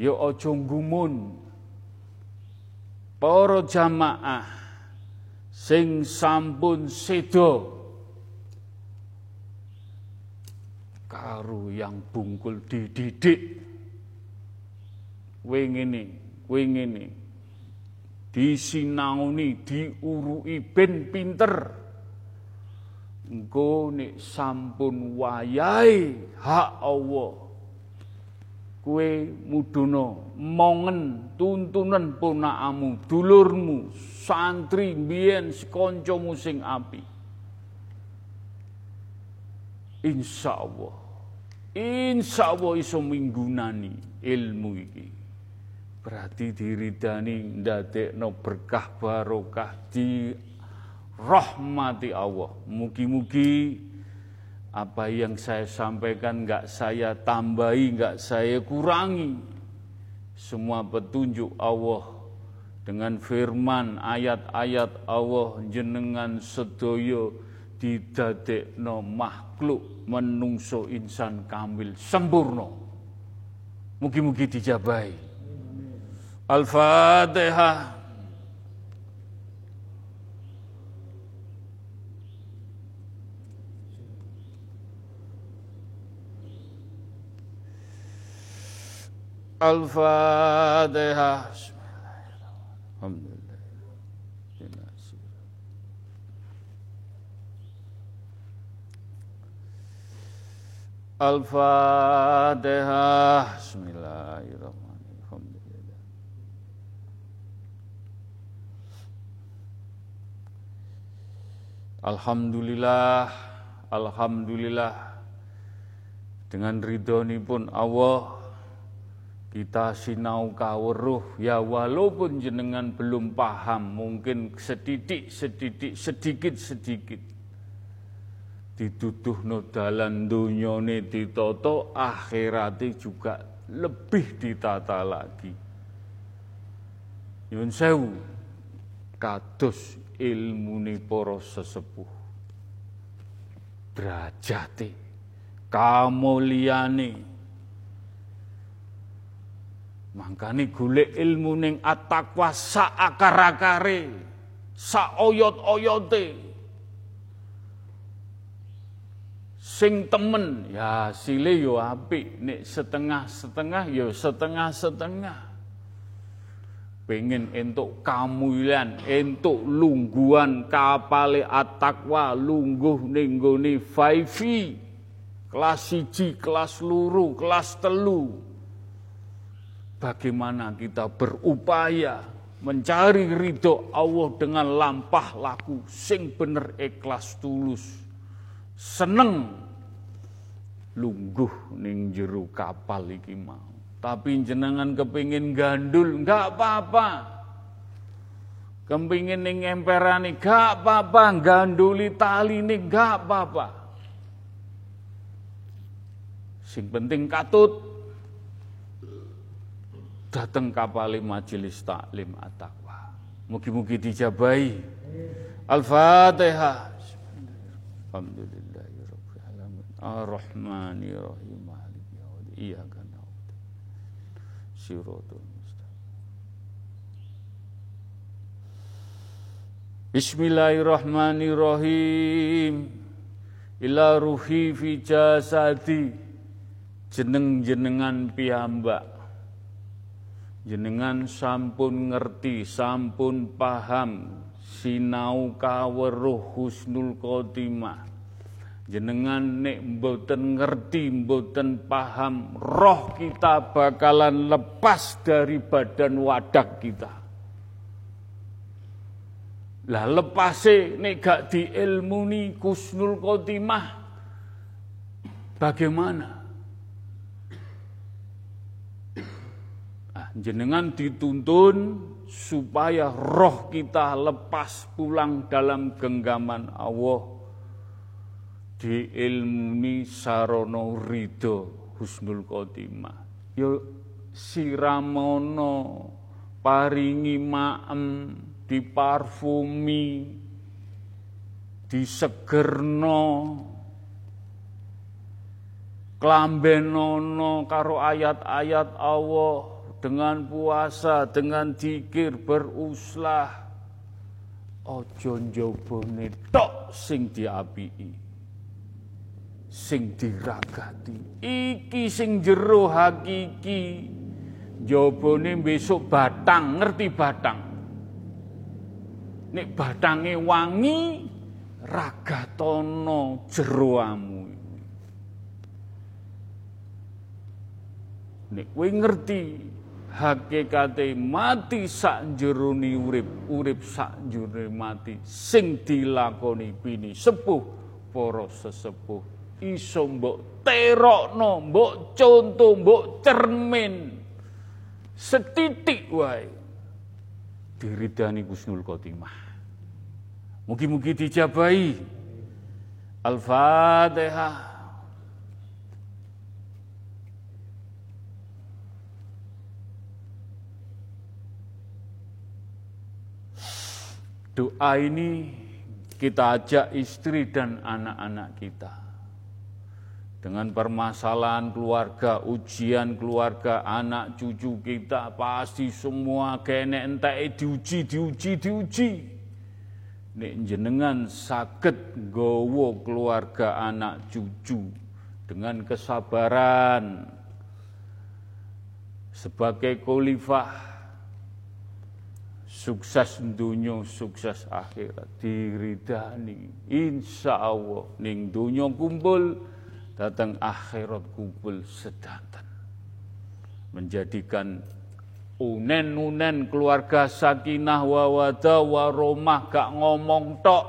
ya aja gumun para jamaah sing sampun sedo karo yang bungkul dididik wengene wengene disinauni diurui ben pinter. Engko nek sampun wayahe hak Allah. Kue mudono mongen tuntunan ponakamu dulurmu santri biyen kancamu sing api insya Allah. Insya Allah iso minggunani ilmu iki berarti diridani ndadekno berkah barokah di rahmati Allah mugi-mugi apa yang saya sampaikan nggak saya tambahi, nggak saya kurangi. Semua petunjuk Allah dengan firman ayat-ayat Allah jenengan sedoyo didadekno makhluk menungso insan kamil sempurna. Mugi-mugi dijabai. Al-Fatihah. Al-Fatihah. Alhamdulillah. Al-Fatihah. Bismillahirrahmanirrahim. Alhamdulillah. Alhamdulillah. Alhamdulillah. Dengan ridhoni pun Allah kita sinau kawruh ya walaupun jenengan belum paham mungkin sedidik sedidik sedikit sedikit dituduhno dalan dunyane ditata akhirate juga lebih ditata lagi nyun sewu kados ilmune para sesepuh. Derajate kamulyane Mangkane golek ilmu ning at-taqwa sak akar-akare, sak oyot-oyote. sing temen ya sile yo apik nek setengah-setengah yo setengah-setengah pengen entuk kamulian entuk lungguan kapale atakwa lungguh ning gone 5 kelas 1 kelas luru kelas telu. Bagaimana kita berupaya mencari ridho Allah dengan lampah laku sing bener ikhlas tulus. Seneng lungguh ning jero kapal iki mau. Tapi jenengan kepingin gandul, enggak apa-apa. Kepingin ning emperani, enggak apa-apa. Ganduli tali ini, enggak apa-apa. Sing penting katut. Datang kapal majelis taklim at-taqwa. Mugi-mugi dijabai. Al-Fatihah. Alhamdulillah. Ar-Rahmani Rahim Maliki Yawmid Iyyaka na'budu Siratal mustaqim Bismillahirrahmanirrahim. Ila ruhi fi jasadi. Jeneng-jenengan piyambak. Jenengan sampun ngerti sampun paham. Sinau kaweruh husnul khotimah jenengan nek mboten ngerti mboten paham roh kita bakalan lepas dari badan wadah kita. Lah lepase nek gak diilmuni kusnul khotimah bagaimana? Ah, jenengan dituntun supaya roh kita lepas pulang dalam genggaman Allah diilmuni sarono ridho husnul khotimah. Yo siramono paringi maem diparfumi disegerno klambenono karo ayat-ayat Allah dengan puasa dengan dikir beruslah. Ojo njobone tok sing diapii sing diragati. Iki sing jero hakiki. Jabane besok batang ngerti batang? Nek batange wangi ragatono jeroamu nek kowe ngerti hakikate mati sak jerone urip urip sak jerone mati sing dilakoni bini sepuh para sesepuh iso mbok terokno, mbok contoh, mbok cermin setitik wae diridani Gusnul Khotimah. Mugi-mugi dijabai. Al-Fatihah. Doa ini kita ajak istri dan anak-anak kita dengan permasalahan keluarga, ujian keluarga, anak cucu kita pasti semua kene entek diuji, diuji, diuji. Nek jenengan sakit gowo keluarga anak cucu dengan kesabaran sebagai khalifah sukses dunia, sukses akhirat diridani insya Allah ning dunia kumpul datang akhirat kumpul sedanten. Menjadikan unen-unen keluarga sakinah wawada waromah gak ngomong tok.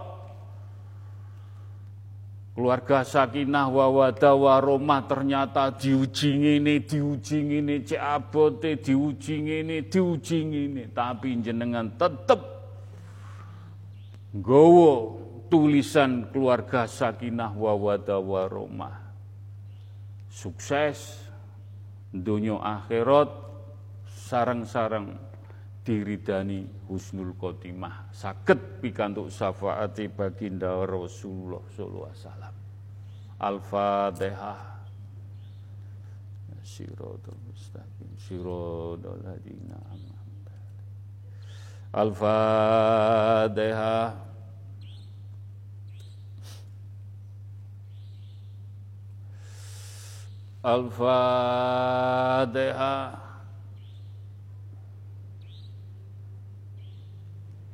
Keluarga sakinah wawada waromah ternyata diuji ini, diuji ini, cek abote diuji ini, diuji ini. Tapi jenengan tetep gowo tulisan keluarga sakinah wawada waromah. Sukses, dunia akhirat, sarang-sarang diridani husnul khotimah. Saged pikantuk syafaati baginda Rasulullah sallallahu alaihi wasallam. Al-Fatihah. Siratal mustaqim. Siratal ladzina Al-Fatihah Al-Fatihah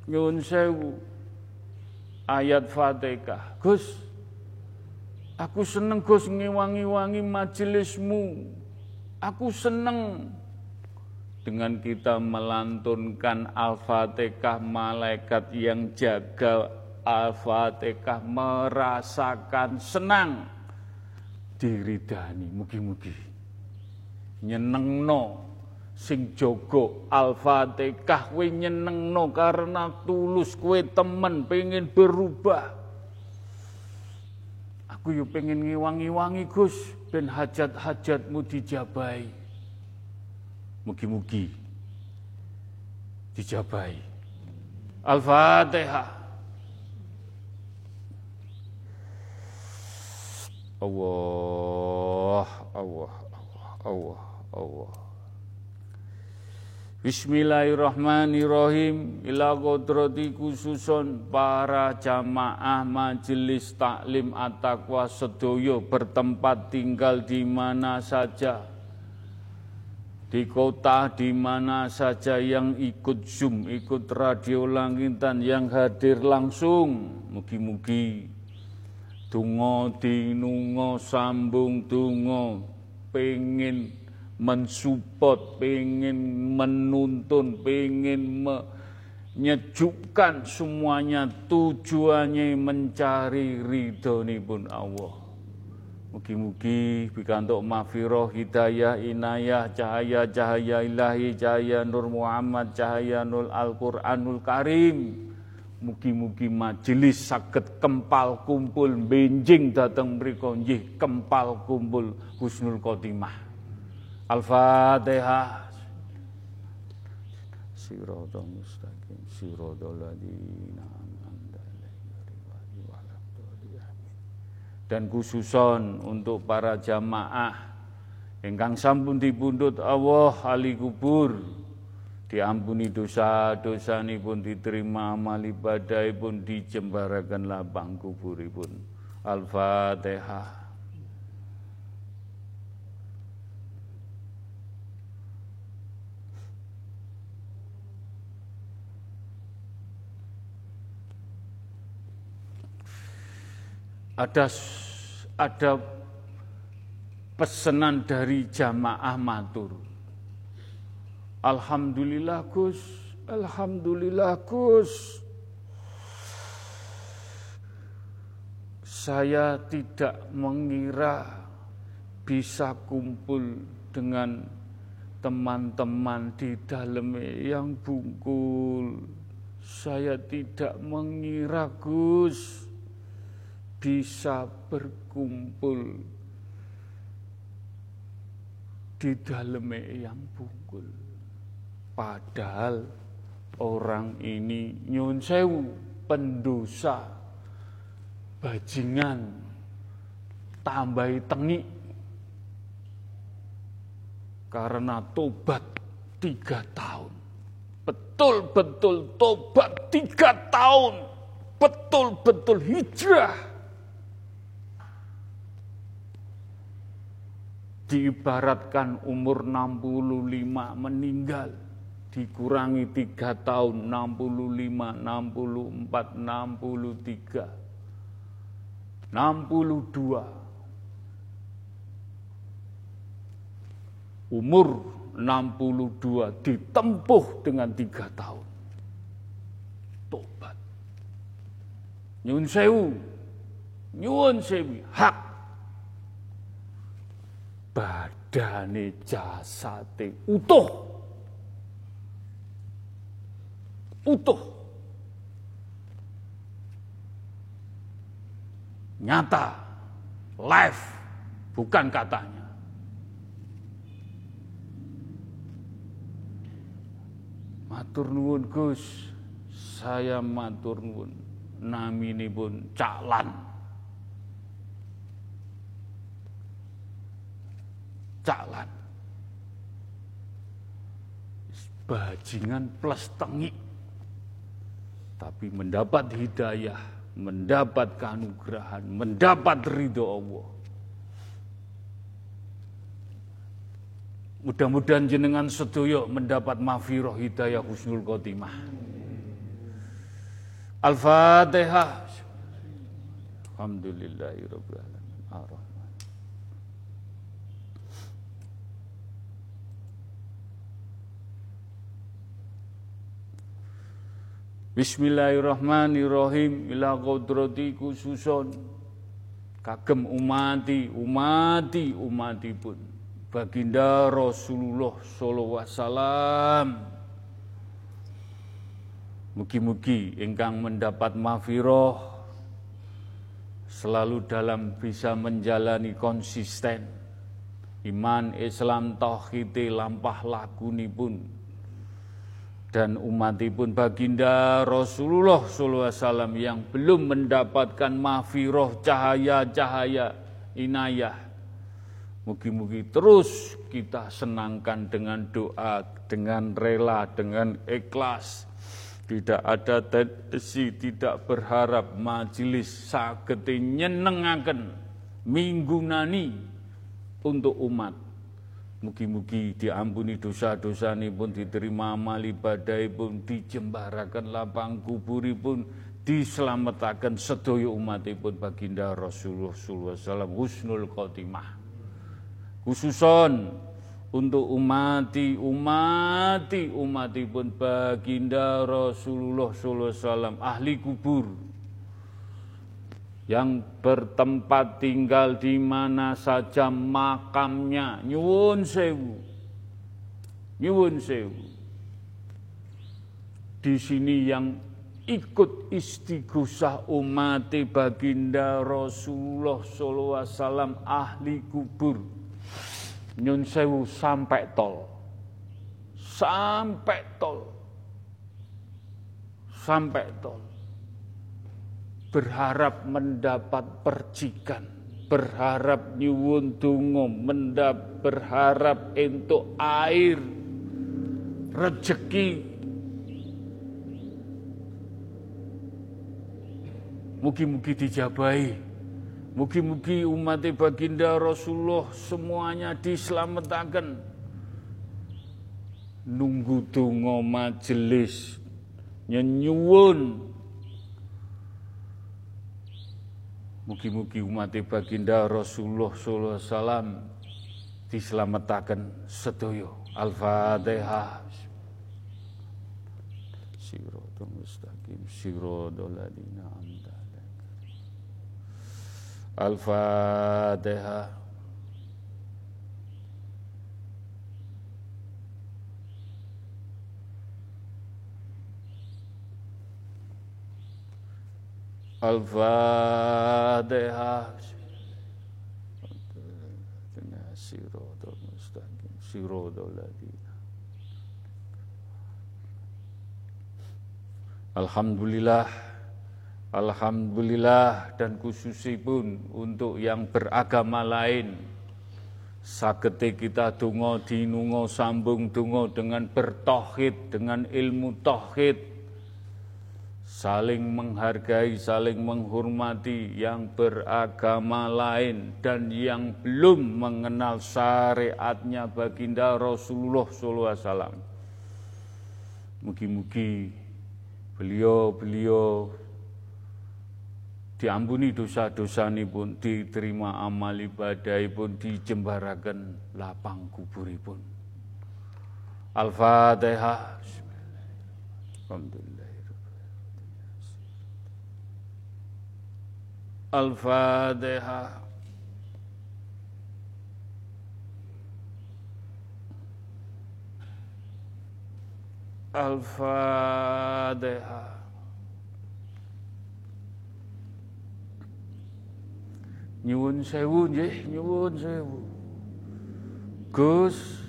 Nyun ayat Fatihah. Gus, aku seneng Gus ngewangi-wangi majelismu. Aku seneng dengan kita melantunkan Al-Fatihah malaikat yang jaga Al-Fatihah merasakan senang diridani mugi-mugi. Nyenengno sing jogo Al-Fatihah kowe nyenengno karena tulus kowe temen pengen berubah. Aku yo pengen ngiwangi-wangi Gus ben hajat-hajatmu dijabai. Mugi-mugi dijabai. Al-Fatihah Allah Allah Allah Allah. Bismillahirrahmanirrahim. Ila kodrati khususon para jamaah majelis taklim at-taqwa sedoyo bertempat tinggal di mana saja. Di kota di mana saja yang ikut Zoom, ikut radio langitan yang hadir langsung. Mugi-mugi tungo dinungo sambung tungo pengen mensupport, pengen menuntun, pengen menyejukkan semuanya tujuannya mencari ridho pun Allah. Mugi-mugi bikantuk mafiroh, hidayah, inayah, cahaya-cahaya ilahi, cahaya Nur Muhammad, cahaya Nur Al-Quranul Karim. Mugi-mugi majelis sakit kempal kumpul benjing datang mriku kempal kumpul husnul khotimah. Al-Fatihah. Siratal mustaqim, siratal ladzina dan khususon untuk para jamaah ingkang sampun dipundhut Allah ali kubur diampuni dosa-dosa pun diterima amal ibadah pun dijembarakan lapang kuburipun Al-Fatihah ada ada pesanan dari jamaah matur. Alhamdulillah Gus, Alhamdulillah Gus. Saya tidak mengira bisa kumpul dengan teman-teman di dalam yang bungkul. Saya tidak mengira Gus bisa berkumpul di dalam yang bungkul. Padahal orang ini nyun sewu pendosa bajingan tambahi tengi. Karena tobat tiga tahun. Betul-betul tobat tiga tahun. Betul-betul hijrah. Diibaratkan umur 65 meninggal dikurangi 3 tahun 65 64 63 62 umur 62 ditempuh dengan 3 tahun. Tobat. Nyun sewu. Nyun sewu. Hak. Badane jasate utuh utuh nyata, live, bukan katanya. Matur nuwun Gus, saya matur nuwun pun Caklan. Caklan. Bajingan plus tengik. Tapi mendapat hidayah, mendapat keanugerahan, mendapat ridho Allah. Mudah-mudahan jenengan sedoyo mendapat mafiroh hidayah husnul khotimah. Al-Fatihah. Alhamdulillahirabbil Bismillahirrahmanirrahim. Ila qudrati khususon kagem umati umati umati pun. Baginda Rasulullah sallallahu alaihi wasallam. Mugi-mugi ingkang mendapat mafiroh selalu dalam bisa menjalani konsisten. Iman Islam tauhid lampah laguni pun dan umatipun baginda Rasulullah SAW yang belum mendapatkan mafiroh cahaya-cahaya inayah. Mugi-mugi terus kita senangkan dengan doa, dengan rela, dengan ikhlas. Tidak ada tendensi, tidak berharap majelis sagete nyenengaken minggu nani untuk umat Mugi-mugi diampuni dosa-dosa ini pun diterima amal ibadah pun dijembarakan lapang kuburi pun diselamatkan sedoyo umat pun baginda Rasulullah SAW husnul khotimah. Khususon untuk umati umati umati pun baginda Rasulullah SAW ahli kubur yang bertempat tinggal di mana saja makamnya. Nyuwun sewu. Nyuwun sewu. Di sini yang ikut istighosah umat baginda Rasulullah SAW ahli kubur. Nyun sewu sampai tol. Sampai tol. Sampai tol berharap mendapat percikan, berharap nyuwun tungo, mendap berharap untuk air, rezeki. Mugi-mugi dijabai. Mugi-mugi umat baginda Rasulullah semuanya diselamatkan. Nunggu tungo majelis nyenyuwun Mugi-mugi umat baginda Rasulullah sallallahu alaihi wasallam diselamatkan sedoyo. Al-Fatihah. Siratul mustaqim, siratul ladina amta Al-Fatihah. Al-Fatihah. Alhamdulillah Alhamdulillah dan khususipun untuk yang beragama lain sagete kita dungo dinungo sambung dungo dengan bertohid dengan ilmu tohid saling menghargai, saling menghormati yang beragama lain dan yang belum mengenal syariatnya baginda Rasulullah SAW. Mugi-mugi beliau-beliau diampuni dosa-dosa ini pun, diterima amal ibadah pun, dijembarakan lapang kubur pun. Al-Fatihah. Alhamdulillah. Al-Fatihah. Al-Fatihah. Nyuwun sewu nggih, nyuwun sewu. Gus,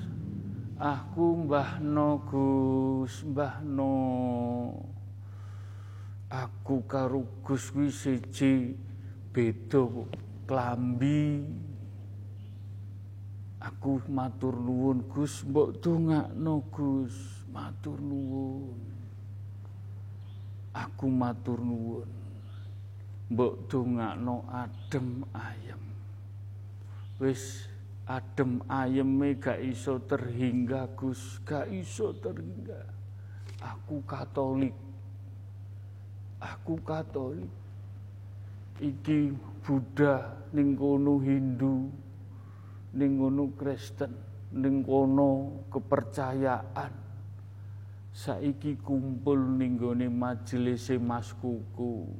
aku mbahno Gus, mbahno. Aku karo Gus kuwi siji beda klambi. Aku matur nuwun Gus, mbok dongakno Gus, matur nuwun. Aku matur nuwun. Mbok dongakno adem ayem. Wis adem ayeme gak iso terhingga Gus, gak iso terhingga. Aku Katolik aku Katolik iki Buddha ning kono Hindu ning kono Kristen ning kono kepercayaan. Saiki kumpul ning gone majelis Mas Kuku.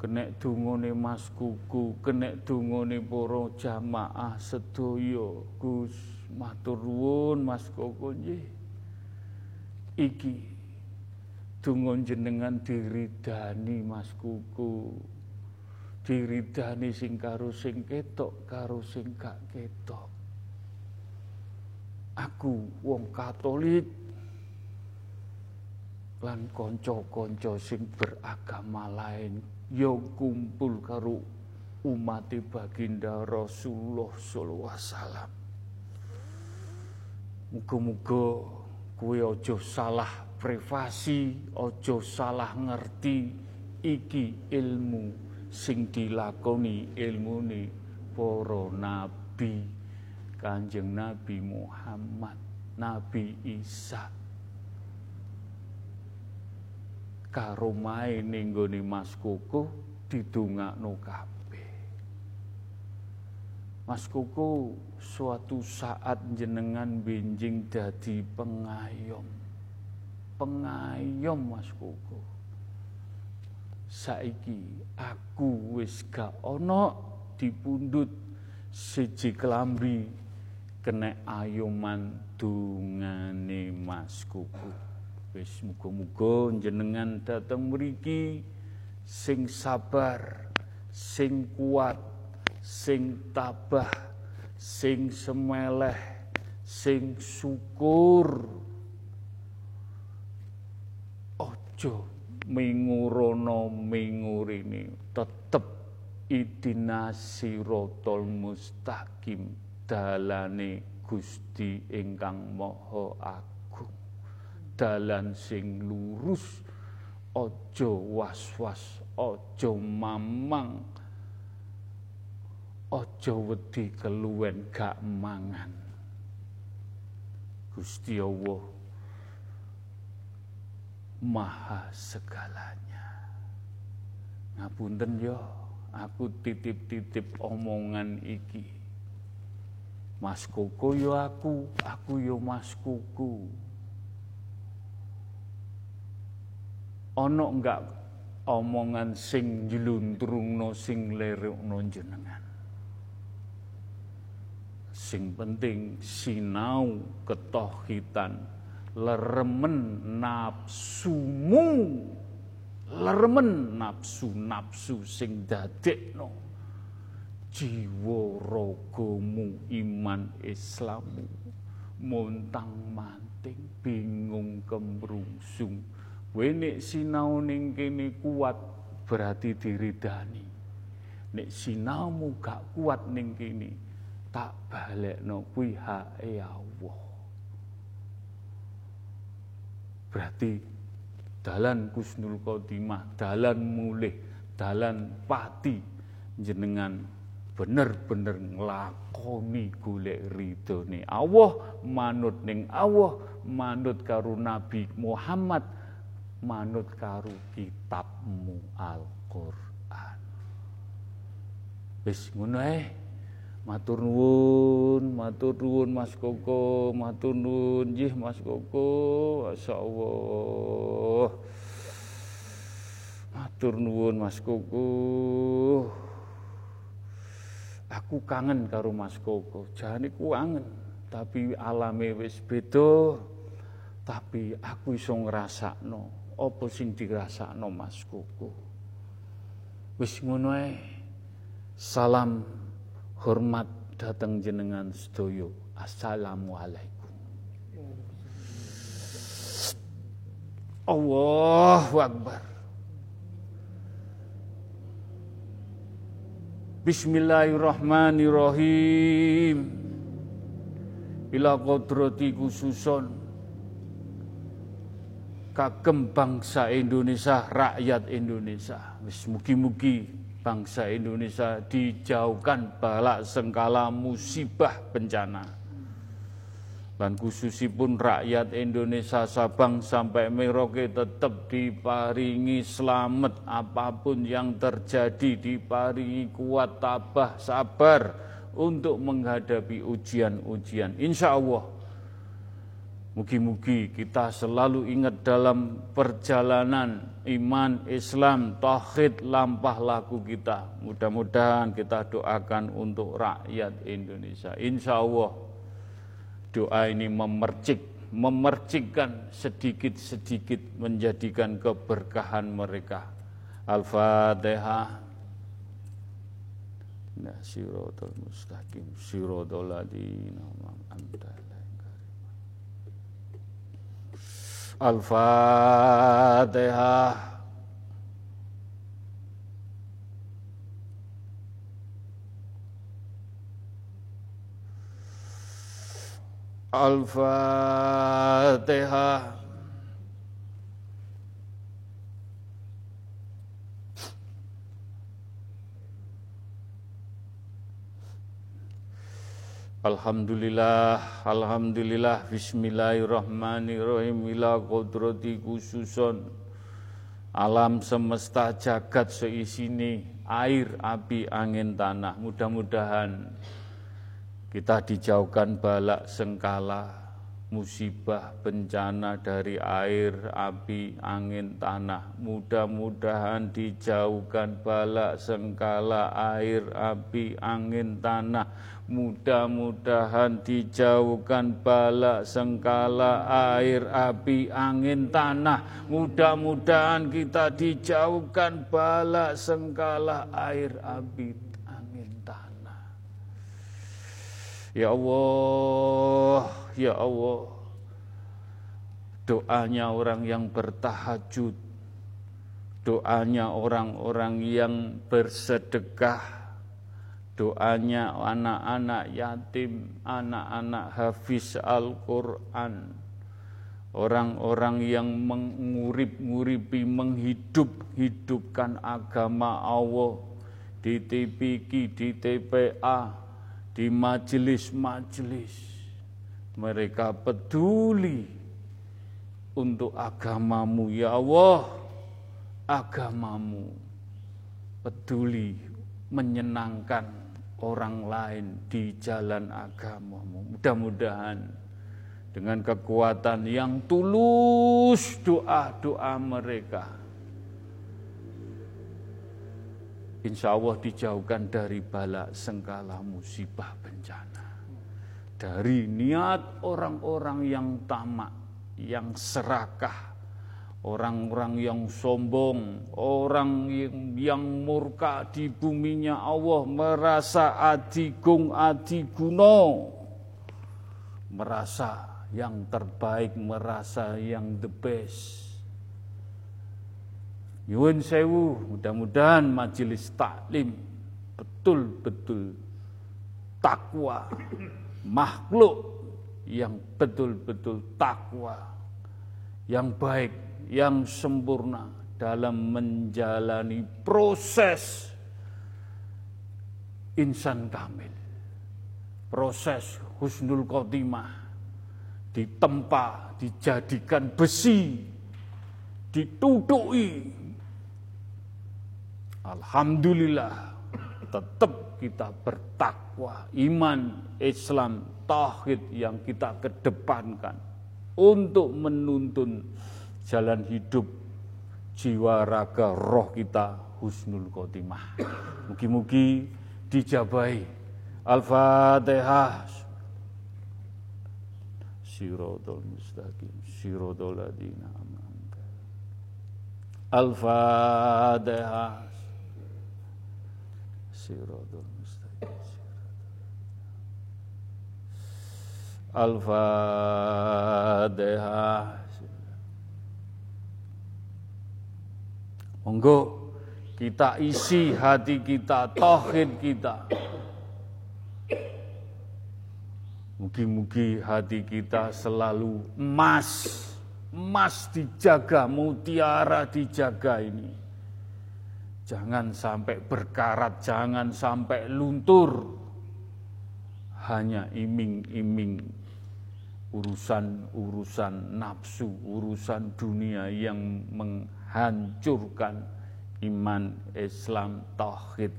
Kenek dungane Mas Kuku kenek dungane para jamaah sedaya. Gus matur nuwun Mas Koko nggih. Iki donga jenengan diridani Mas Kuku. Diridani sing karo sing ketok karo sing gak ketok. Aku wong Katolik lan kanca-kanca sing beragama lain yo ya kumpul karo umat baginda Rasulullah sallallahu alaihi wasallam. Muga-muga kuwi aja salah privasi ojo salah ngerti iki ilmu sing dilakoni ilmu ni para nabi. Kanjeng Nabi Muhammad Nabi Isa. Karo mae ning gone Mas Koko didongakno kabeh. Mas Koko suatu saat jenengan benjing dadi pengayom pengayom Mas Koko. Saiki aku wis gak ana dipundhut siji kelambi kena ayoman dungane Mas Koko. Wis muga-muga jenengan dateng mriki sing sabar, sing kuat, sing tabah, sing semeleh, sing syukur aja mingurono mingurine tetep idina sirotol mustaqim dalane Gusti ingkang Maha Agung. Dalan sing lurus aja was-was aja mamang aja wedi keluwen gak mangan. Gusti Allah maha segalanya. Ngapunten yo, aku titip-titip omongan iki. Mas Koko yo aku, aku yo Mas Kuku. Ono enggak omongan sing njluntrungno sing lerukno jenengan. Sing penting sinau ketohitan leremen nafsumu. Leremen nafsu-nafsu sing dadekno. Jiwa ragamu iman Islamu. Montang manting bingung kemrungsung. Wenek sinau ning kene kuat berarti diridani. Nek sinaumu gak kuat ning kene tak balekno kuwi hake Allah Berarti dalan Kusnul Khotimah, dalan mulih, dalan pati jenengan bener-bener nglakoni golek ridhone Allah, manut ning Allah, manut karo Nabi Muhammad, manut karo kitabmu Al-Qur'an. Wis ngono. Matur nuwun, matur nuwun Mas Koko, matur nuwun nggih Mas Koko, masyaallah. Matur nuwun Mas Koko. Aku kangen karo Mas Koko, jane ku kangen, tapi alame wis beda. Tapi aku iso ngrasakno apa sing dirasakno Mas Koko. Wis ngono ae. Salam hormat datang jenengan sedoyo. Assalamualaikum. Allahu Akbar. Bismillahirrahmanirrahim. Ila kodrati khususon kagem bangsa Indonesia, rakyat Indonesia. Mugi-mugi bangsa Indonesia dijauhkan balak sengkala musibah bencana. Dan khususipun rakyat Indonesia Sabang sampai Merauke tetap diparingi selamat apa pun yang terjadi diparingi kuat tabah sabar untuk menghadapi ujian-ujian. Insya Allah mugi-mugi kita selalu ingat dalam perjalanan iman Islam tauhid lampah laku kita mudah-mudahan kita doakan untuk rakyat Indonesia insya Allah doa ini memercik, memercikkan sedikit-sedikit menjadikan keberkahan mereka. Al-Fatihah. Nah, siratul mustaqim, siratul ladina Al-Fatihah. Al-Fatihah. Alhamdulillah, Alhamdulillah, Bismillahirrahmanirrahim, ila kodrati khususon, alam semesta jagat seisini, air, api, angin, tanah, mudah-mudahan kita dijauhkan balak sengkala, musibah, bencana dari air, api, angin, tanah. Mudah-mudahan dijauhkan balak sengkala, air, api, angin, tanah. Mudah-mudahan dijauhkan balak sengkala, air, api, angin, tanah. Mudah-mudahan kita dijauhkan balak sengkala, air, api, Ya Allah, ya Allah. Doanya orang yang bertahajud, doanya orang-orang yang bersedekah, doanya anak-anak yatim, anak-anak hafiz Al-Quran, orang-orang yang mengurip-nguripi, menghidup-hidupkan agama Allah. Di TPK, di TPA, di majelis-majelis mereka peduli untuk agamamu ya Allah. Agamamu peduli menyenangkan orang lain di jalan agamamu. Mudah-mudahan dengan kekuatan yang tulus doa-doa mereka insya Allah dijauhkan dari bala sengkala musibah bencana. Dari niat orang-orang yang tamak, yang serakah, orang-orang yang sombong, orang yang, yang murka di buminya Allah, merasa adigung adiguno, merasa yang terbaik, merasa yang the best Yun sewu, mudah-mudahan majelis taklim betul-betul takwa, makhluk yang betul-betul takwa, yang baik, yang sempurna dalam menjalani proses insan kamil. Proses husnul khotimah ditempa, dijadikan besi, ditudui Alhamdulillah tetap kita bertakwa, iman, Islam, tauhid yang kita kedepankan untuk menuntun jalan hidup jiwa raga roh kita husnul khotimah. Mugi-mugi dijabai. Al-Fatihah. Siratul mustaqim, siratul ladina Al-Fatihah. Siratal mustaqim Al-Fatihah Monggo kita isi hati kita, tauhid kita. Mugi-mugi hati kita selalu emas, emas dijaga, mutiara dijaga ini. Jangan sampai berkarat, jangan sampai luntur. Hanya iming-iming urusan-urusan nafsu, urusan dunia yang menghancurkan iman, Islam, tauhid,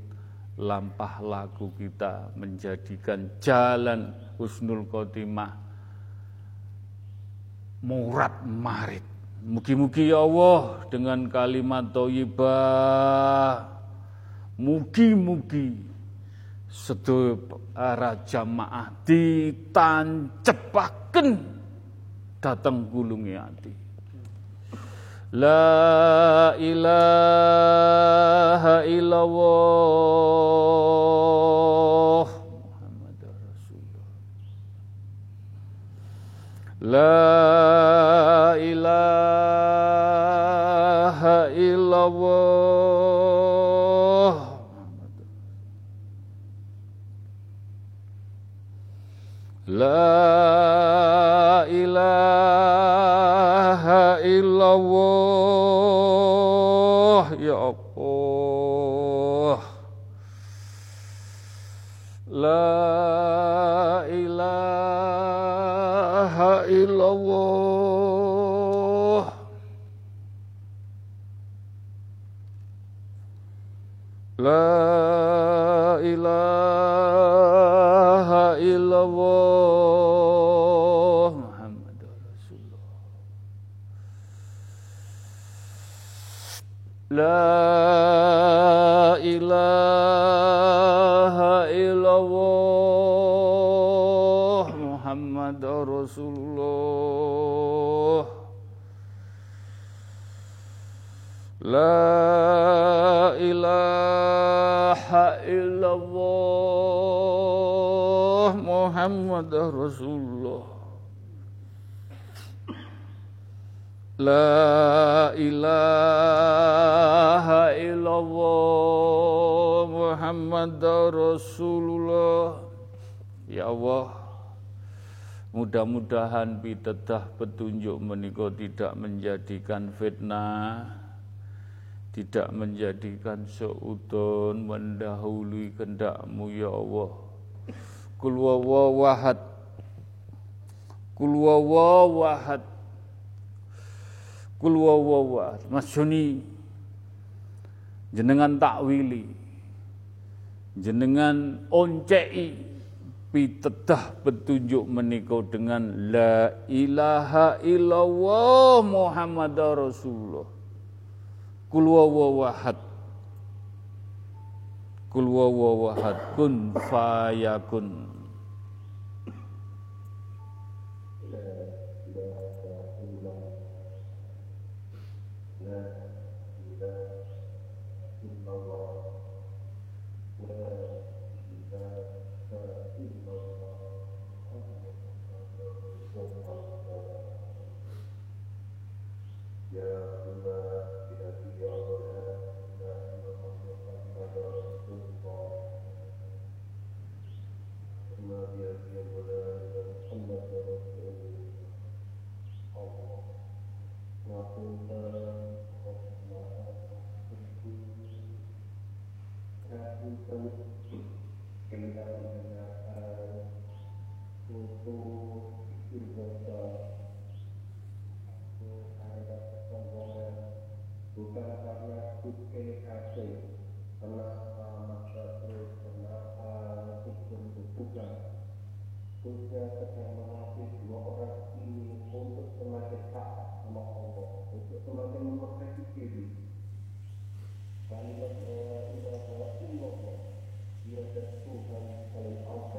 lampah laku kita menjadikan jalan husnul khotimah murat marit. Mugi-mugi ya Allah dengan kalimat thayyibah mugi-mugi sedaya para jamaah ditancepaken datang gulungi hati. La ilaha illallah Muhammad Rasulullah La ilaha illallah. La Muhammad Rasulullah La ilaha illallah Muhammad Rasulullah La ilaha illallah Muhammad Rasulullah Ya Allah Mudah-mudahan pitedah petunjuk menikah tidak menjadikan fitnah tidak menjadikan seudon mendahului kendakmu ya Allah. Kul wawahad Kul Mas Joni jenengan takwili jenengan oncei pitedah petunjuk menikah dengan la ilaha illallah Muhammad Rasulullah. Kul wawahad Kul wawahad kun fayakun Saya sedang dua orang ini untuk semakin taat sama Allah, untuk semakin memperbaiki diri. Kalimat eh, Allah, Allah, Allah, dia Tuhan paling Allah.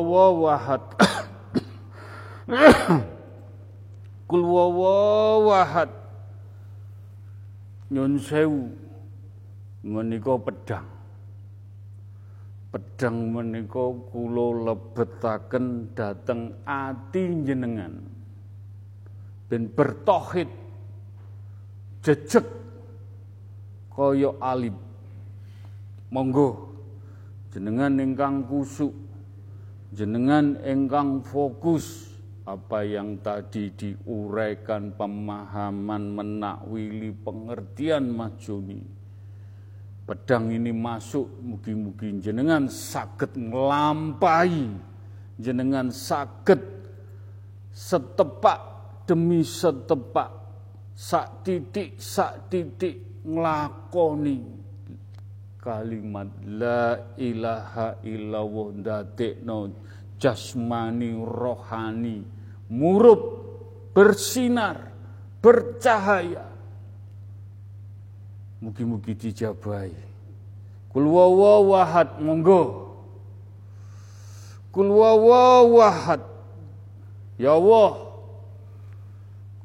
Kul wawahad Kul wawahad Nyun sewu menika pedang. Pedang menika kula lebetaken dhateng ati jenengan. Ben bertauhid jejeg kaya alim. Monggo jenengan ingkang kusuk, jenengan ingkang fokus apa yang tadi diuraikan pemahaman menakwili pengertian majuni pedang ini masuk mugi-mugi jenengan sakit ngelampai jenengan sakit setepak demi setepak sak titik sak titik nglakoni kalimat la ilaha illallah dadekno jasmani rohani. Murup bersinar bercahaya. Mugi-mugi dijabahi. Kul wawahad monggo. Kul wawahad ya Allah.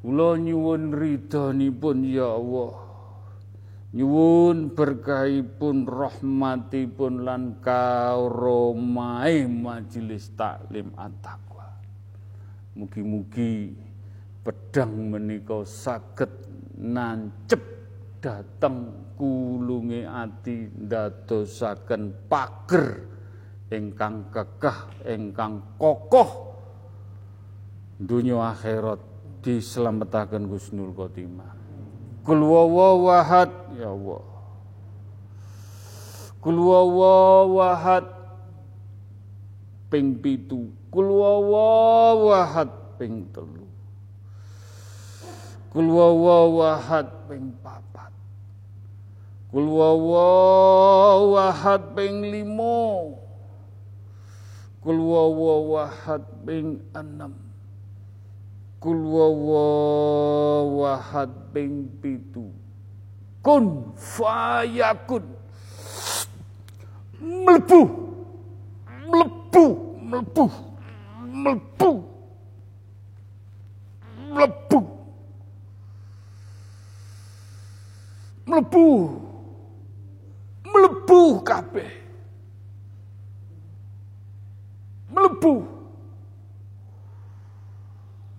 Kula nyuwun ridhonipun ya Allah nyuwun berkahipun rahmatipun lan karomahe majelis taklim at-taqwa. Mugi-mugi pedang menika saged nancep dateng kulunge ati ndadosaken pager ingkang kekah ingkang kokoh dunia akhirat diselamatkan Gusnul Khotimah Kul wawahad ya Allah. Kul wawahad ping pitu. Kul wawahad ping telu. Kul wawahad ping papat. Kul wawahad ping limo. Kul wawahad ping enam Kul wawahad ping pitu. Kun fayakun Melebu Melebu Melebu Melebu Melebu mlebu mlebu kabeh. Mlebu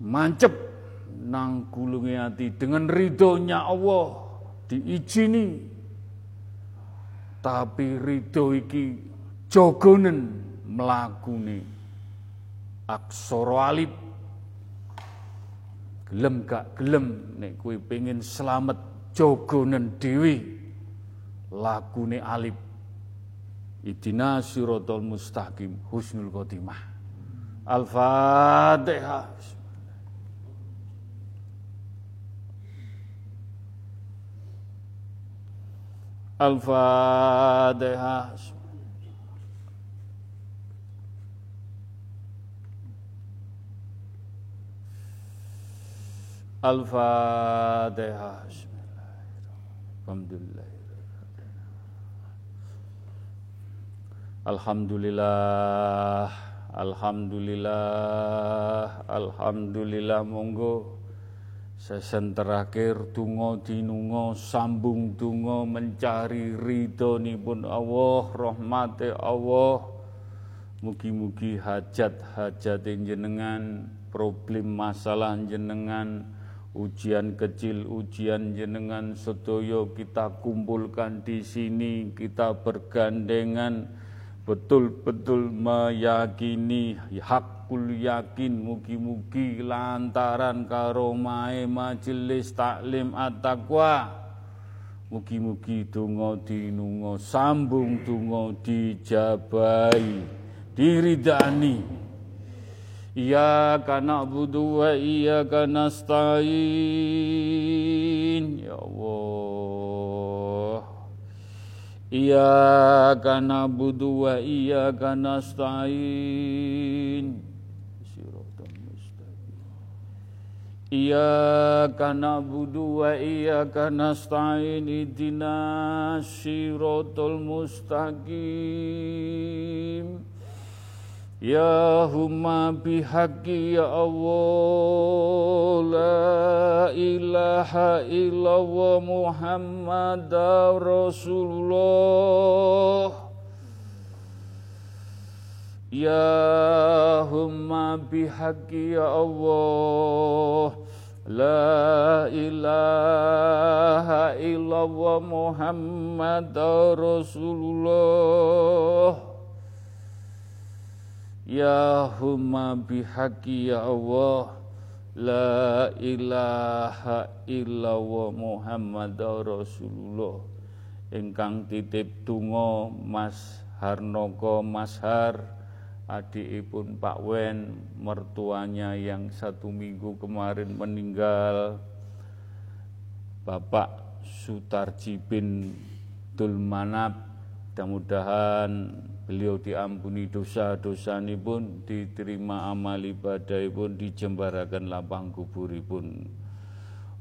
mancep. Nang gulunge ati. Dengan ridhonya Allah diizini tapi ridho iki jogonen mlakune aksara alif gelem gak gelem nek kowe pengen selamat jogonen dhewe. Lagune alif Idina siratal mustaqim husnul khotimah. Al-Fatihah Al-Fatihah Al-Fatihah Alhamdulillah Alhamdulillah. Alhamdulillah. Alhamdulillah. Monggo Sesen terakhir tungo dinungo sambung tungo mencari ridho pun Allah rahmati Allah. Mugi-mugi hajat-hajat jenengan problem masalah jenengan ujian kecil ujian jenengan sedoyo kita kumpulkan di sini kita bergandengan betul-betul meyakini hak kul yakin mugi-mugi lantaran karomae majelis taklim at-taqwa. Mugi-mugi donga dinunga sambung donga dijabai diridani. Iyyaka na'budu wa iyyaka nasta'in. Ya Allah. Iyyaka na'budu wa iyyaka nasta'in Iyyaka na'budu wa iyyaka nasta'in ihdinas siratal mustaqim. Ya humma bihaqi ya Allah La ilaha illallah Muhammad Rasulullah Ya humma bihaqi ya Allah. La ilaha illallah Muhammad Rasulullah. Ya humma bihaqi ya Allah. La ilaha illallah Muhammad Rasulullah. Ingkang titip tungo Mas Harnoko Mas Har adikipun Pak Wen, mertuanya yang satu minggu kemarin meninggal, Bapak Sutarji bin Dulmanap, mudah-mudahan beliau diampuni dosa-dosa ini pun diterima amal ibadah pun dijembarakan lapang kuburipun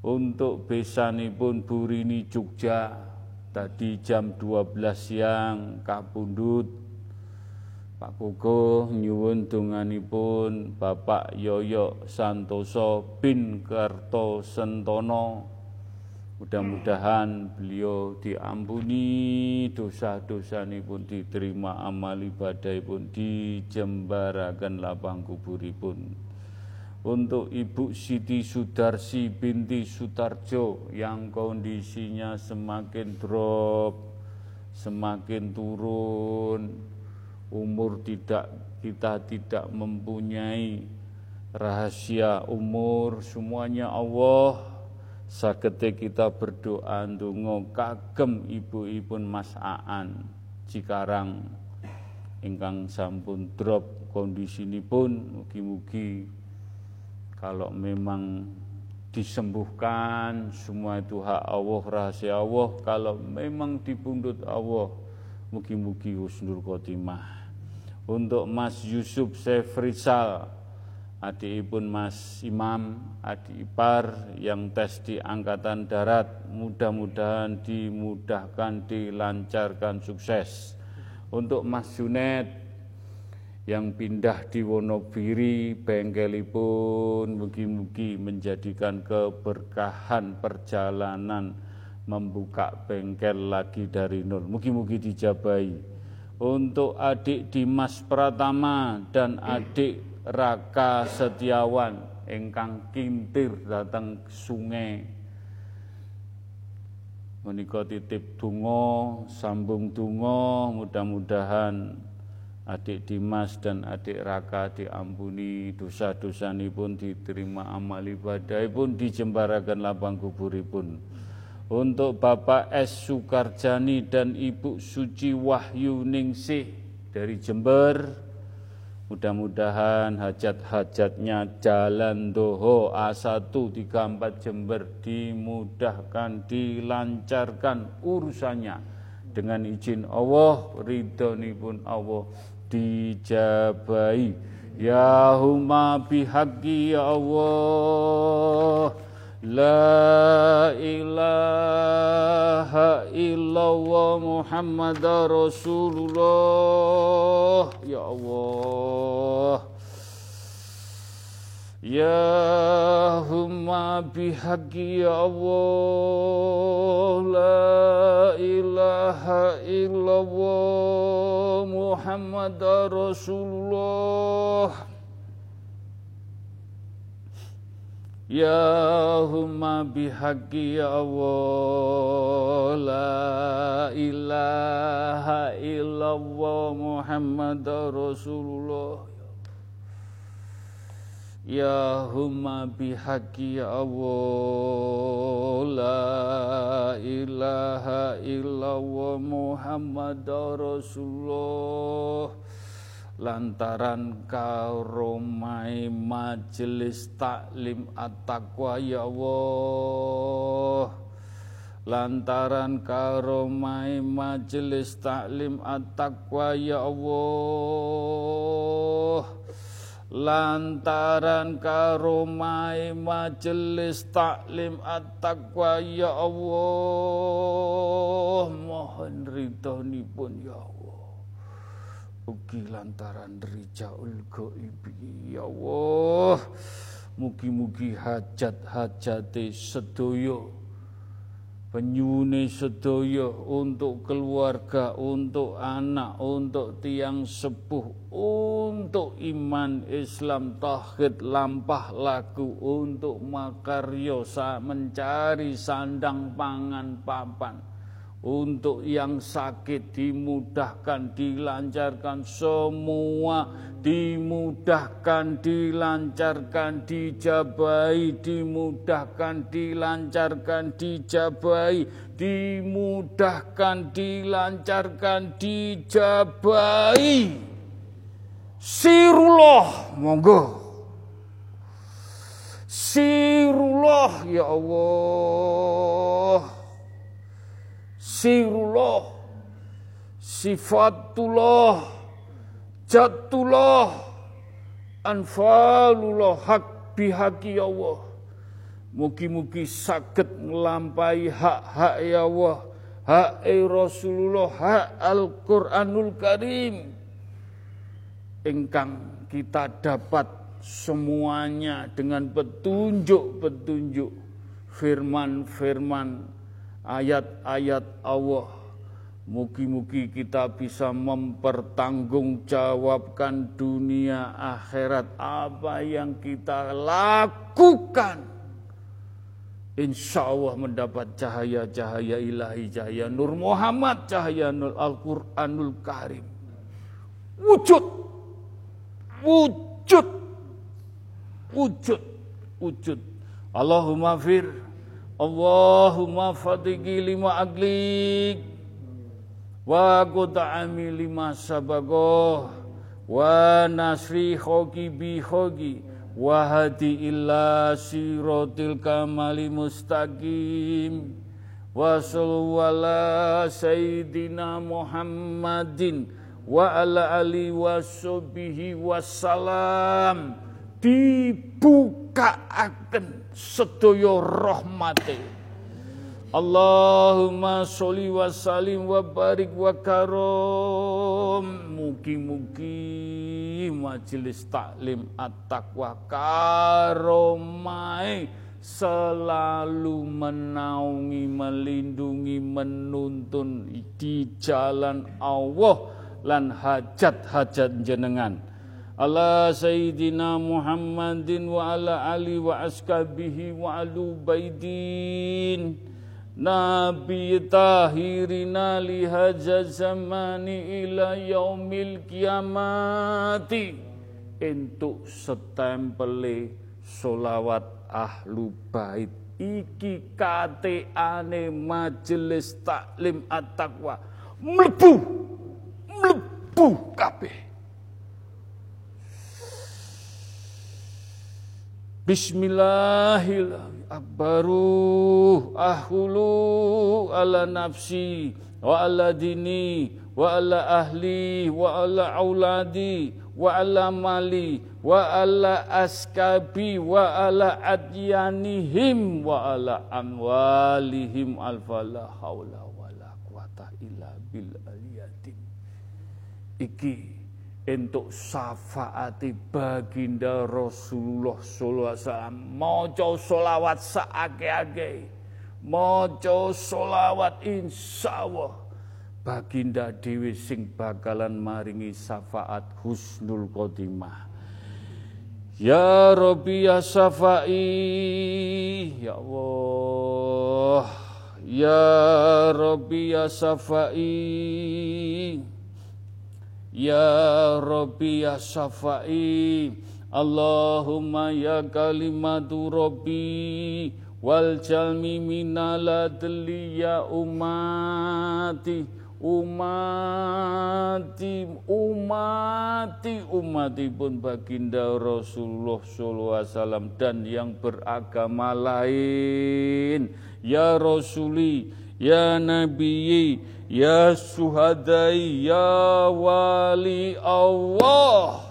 untuk besani pun burini Jogja tadi jam 12 siang kapundut Pak Kukuh nyuwun donganipun Bapak Yoyo Santoso bin Kerto Sentono Mudah-mudahan beliau diampuni dosa-dosa ini pun diterima amal ibadah pun dijembarakan lapang kuburipun. Untuk Ibu Siti Sudarsi binti Sutarjo yang kondisinya semakin drop, semakin turun, umur tidak kita tidak mempunyai rahasia umur semuanya Allah. Sagete kita berdoa ndonga kagem ibu-ibu Mas Aan Cikarang. Ingkang sampun drop kondisinipun mugi-mugi kalau memang disembuhkan semua itu hak Allah rahasia Allah. Kalau memang dipundut Allah mugi-mugi husnul khotimah untuk Mas Yusuf Sefrisal adikipun Mas Imam adik ipar yang tes di Angkatan Darat mudah-mudahan dimudahkan dilancarkan sukses untuk Mas Junet yang pindah di Wonogiri bengkelipun mugi-mugi menjadikan keberkahan perjalanan membuka bengkel lagi dari nol. Mugi-mugi dijabai. Untuk adik Dimas Pratama dan adik Raka Setiawan engkang kintir datang sungai menika titip dungo sambung dungo mudah-mudahan adik Dimas dan adik Raka diampuni dosa-dosa pun diterima amal ibadah pun dijembarakan lapang kuburipun. Untuk Bapak S. Sukarjani dan Ibu Suci Wahyu Ningsih dari Jember. Mudah-mudahan hajat-hajatnya jalan doho A1 34 Jember dimudahkan, dilancarkan urusannya dengan izin Allah, ridhoni pun Allah dijabai. Ya huma bihaqi ya Allah La ilaha illallah Muhammad Rasulullah. Ya Allah. Ya humma ya Allah. La ilaha illallah Muhammad Rasulullah. يا هم بحق يا الله لا إله إلا الله محمد رسول الله Ya humma bihaqi ya Allah La ilaha illallah Muhammad Rasulullah Ya humma lantaran karomai majelis taklim at-taqwa ya Allah. Lantaran karomai majelis taklim at-taqwa ya Allah. Lantaran karomai majelis taklim at-taqwa ya Allah. Mohon ridhonipun ya Allah Ugi lantaran rijaul goibi. Ya Allah Mugi-mugi hajat-hajate sedoyo Penyune sedoyo Untuk keluarga Untuk anak Untuk tiang sepuh Untuk iman Islam Tauhid lampah lagu Untuk makaryo Mencari sandang pangan papan untuk yang sakit dimudahkan, dilancarkan semua, dimudahkan, dilancarkan, dijabai, dimudahkan, dilancarkan, dijabai, dimudahkan, dilancarkan, dijabai. Sirullah, monggo. Sirullah ya Allah sirullah sifatullah jatullah anfalullah hak bihaki ya Allah. Mugi-mugi sakit melampai hak-hak ya Allah. Hak Rasulullah Hak Al-Quranul Karim. Engkang kita dapat semuanya dengan petunjuk-petunjuk firman-firman ayat-ayat Allah. Mugi-mugi kita bisa mempertanggungjawabkan dunia akhirat apa yang kita lakukan. Insya Allah mendapat cahaya-cahaya ilahi, cahaya Nur Muhammad, cahaya Nur Al-Quranul Karim. Wujud, wujud, wujud, wujud. Allahumma fir Allahumma fatigi lima aglik wa quta'ami lima sabagoh wa nasri khogi bi khogi wa hadi illa sirotil kamali mustaqim wa sallallahu sayyidina Muhammadin wa ala ali wa sobihi wassalam dibukaaken sedaya rahmate Allahumma sholli wa salim wa barik wa karom. Mugi-mugi majelis taklim at-taqwa karomai selalu menaungi, melindungi, menuntun di jalan Allah. Lan hajat-hajat jenengan. Ala Sayyidina Muhammadin wa ala ali wa askabihi wa alu baidin. Nabi tahirina lihaja zamani ila yaumil kiamati. Untuk setempele solawat ahlu bait. Iki ane majelis taklim at-taqwa. Mlebu mlebu kabeh Bismillahirrahmanirrahim. Akbaru ahulu ala nafsi wa ala dini wa ala ahli wa ala auladi wa ala mali wa ala askabi wa ala adyanihim wa ala amwalihim. Alfa la haula wa la quwata illa bil aliyatin. Iki untuk syafaati baginda Rasulullah sallallahu alaihi wasallam. Maca selawat saake-ake maca selawat insyaallah. Baginda dewi sing bakalan maringi syafaat husnul khotimah. Ya Rabbi ya Safai Ya Allah. Ya Rabbi ya Safai Ya Rabbi ya Safai Allahumma ya kalimatu Rabbi Wal jalmi minaladli ya umati umati umati umati pun baginda Rasulullah sallallahu alaihi wasallam dan yang beragama lain. Ya rasuli ya nabi ya suhadai ya wali Allah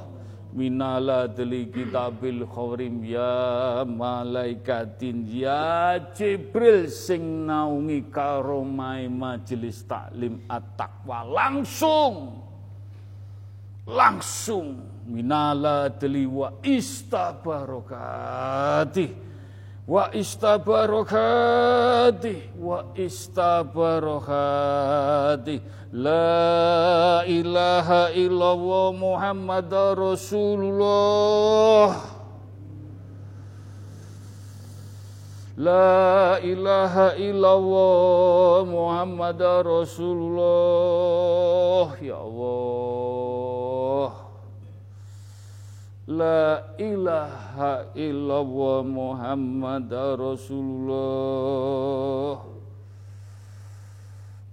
minala deli kitabil khorim ya malaikatin ya Jibril sing naungi karomai majelis taklim at-taqwa. Langsung langsung minala deli wa istabarokati wa istabarokati wa istabarokati. La ilaha illallah Muhammad Rasulullah. La ilaha illallah Muhammad Rasulullah. Ya Allah La ilaha illallah Muhammad Rasulullah.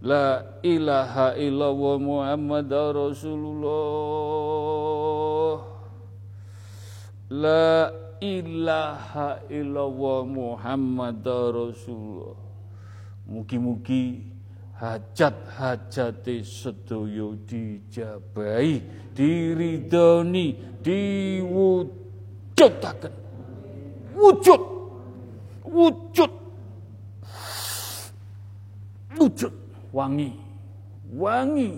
La ilaha illallah Muhammad Rasulullah. La ilaha illallah Muhammad Rasulullah. Mugi-mugi hajat-hajate sedoyo dijabai diridoni diwujudaken wujud. Wujud. Wujud. Wangi. Wangi.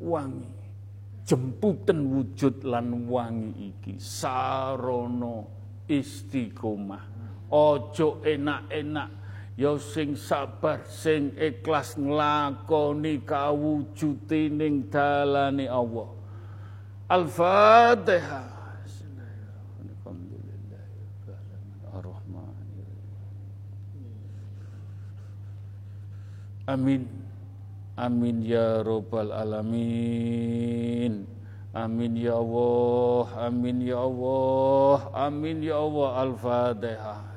Wangi. Jemputan wujud lan wangi iki. Sarono istiqomah. Ojo enak-enak. Ya sing sabar sing ikhlas nglakoni kawujute ning dalane Allah Al-Fatihah Amin. Amin ya robbal alamin. Amin ya Allah, amin ya Allah, amin ya Allah. Al-Fatihah.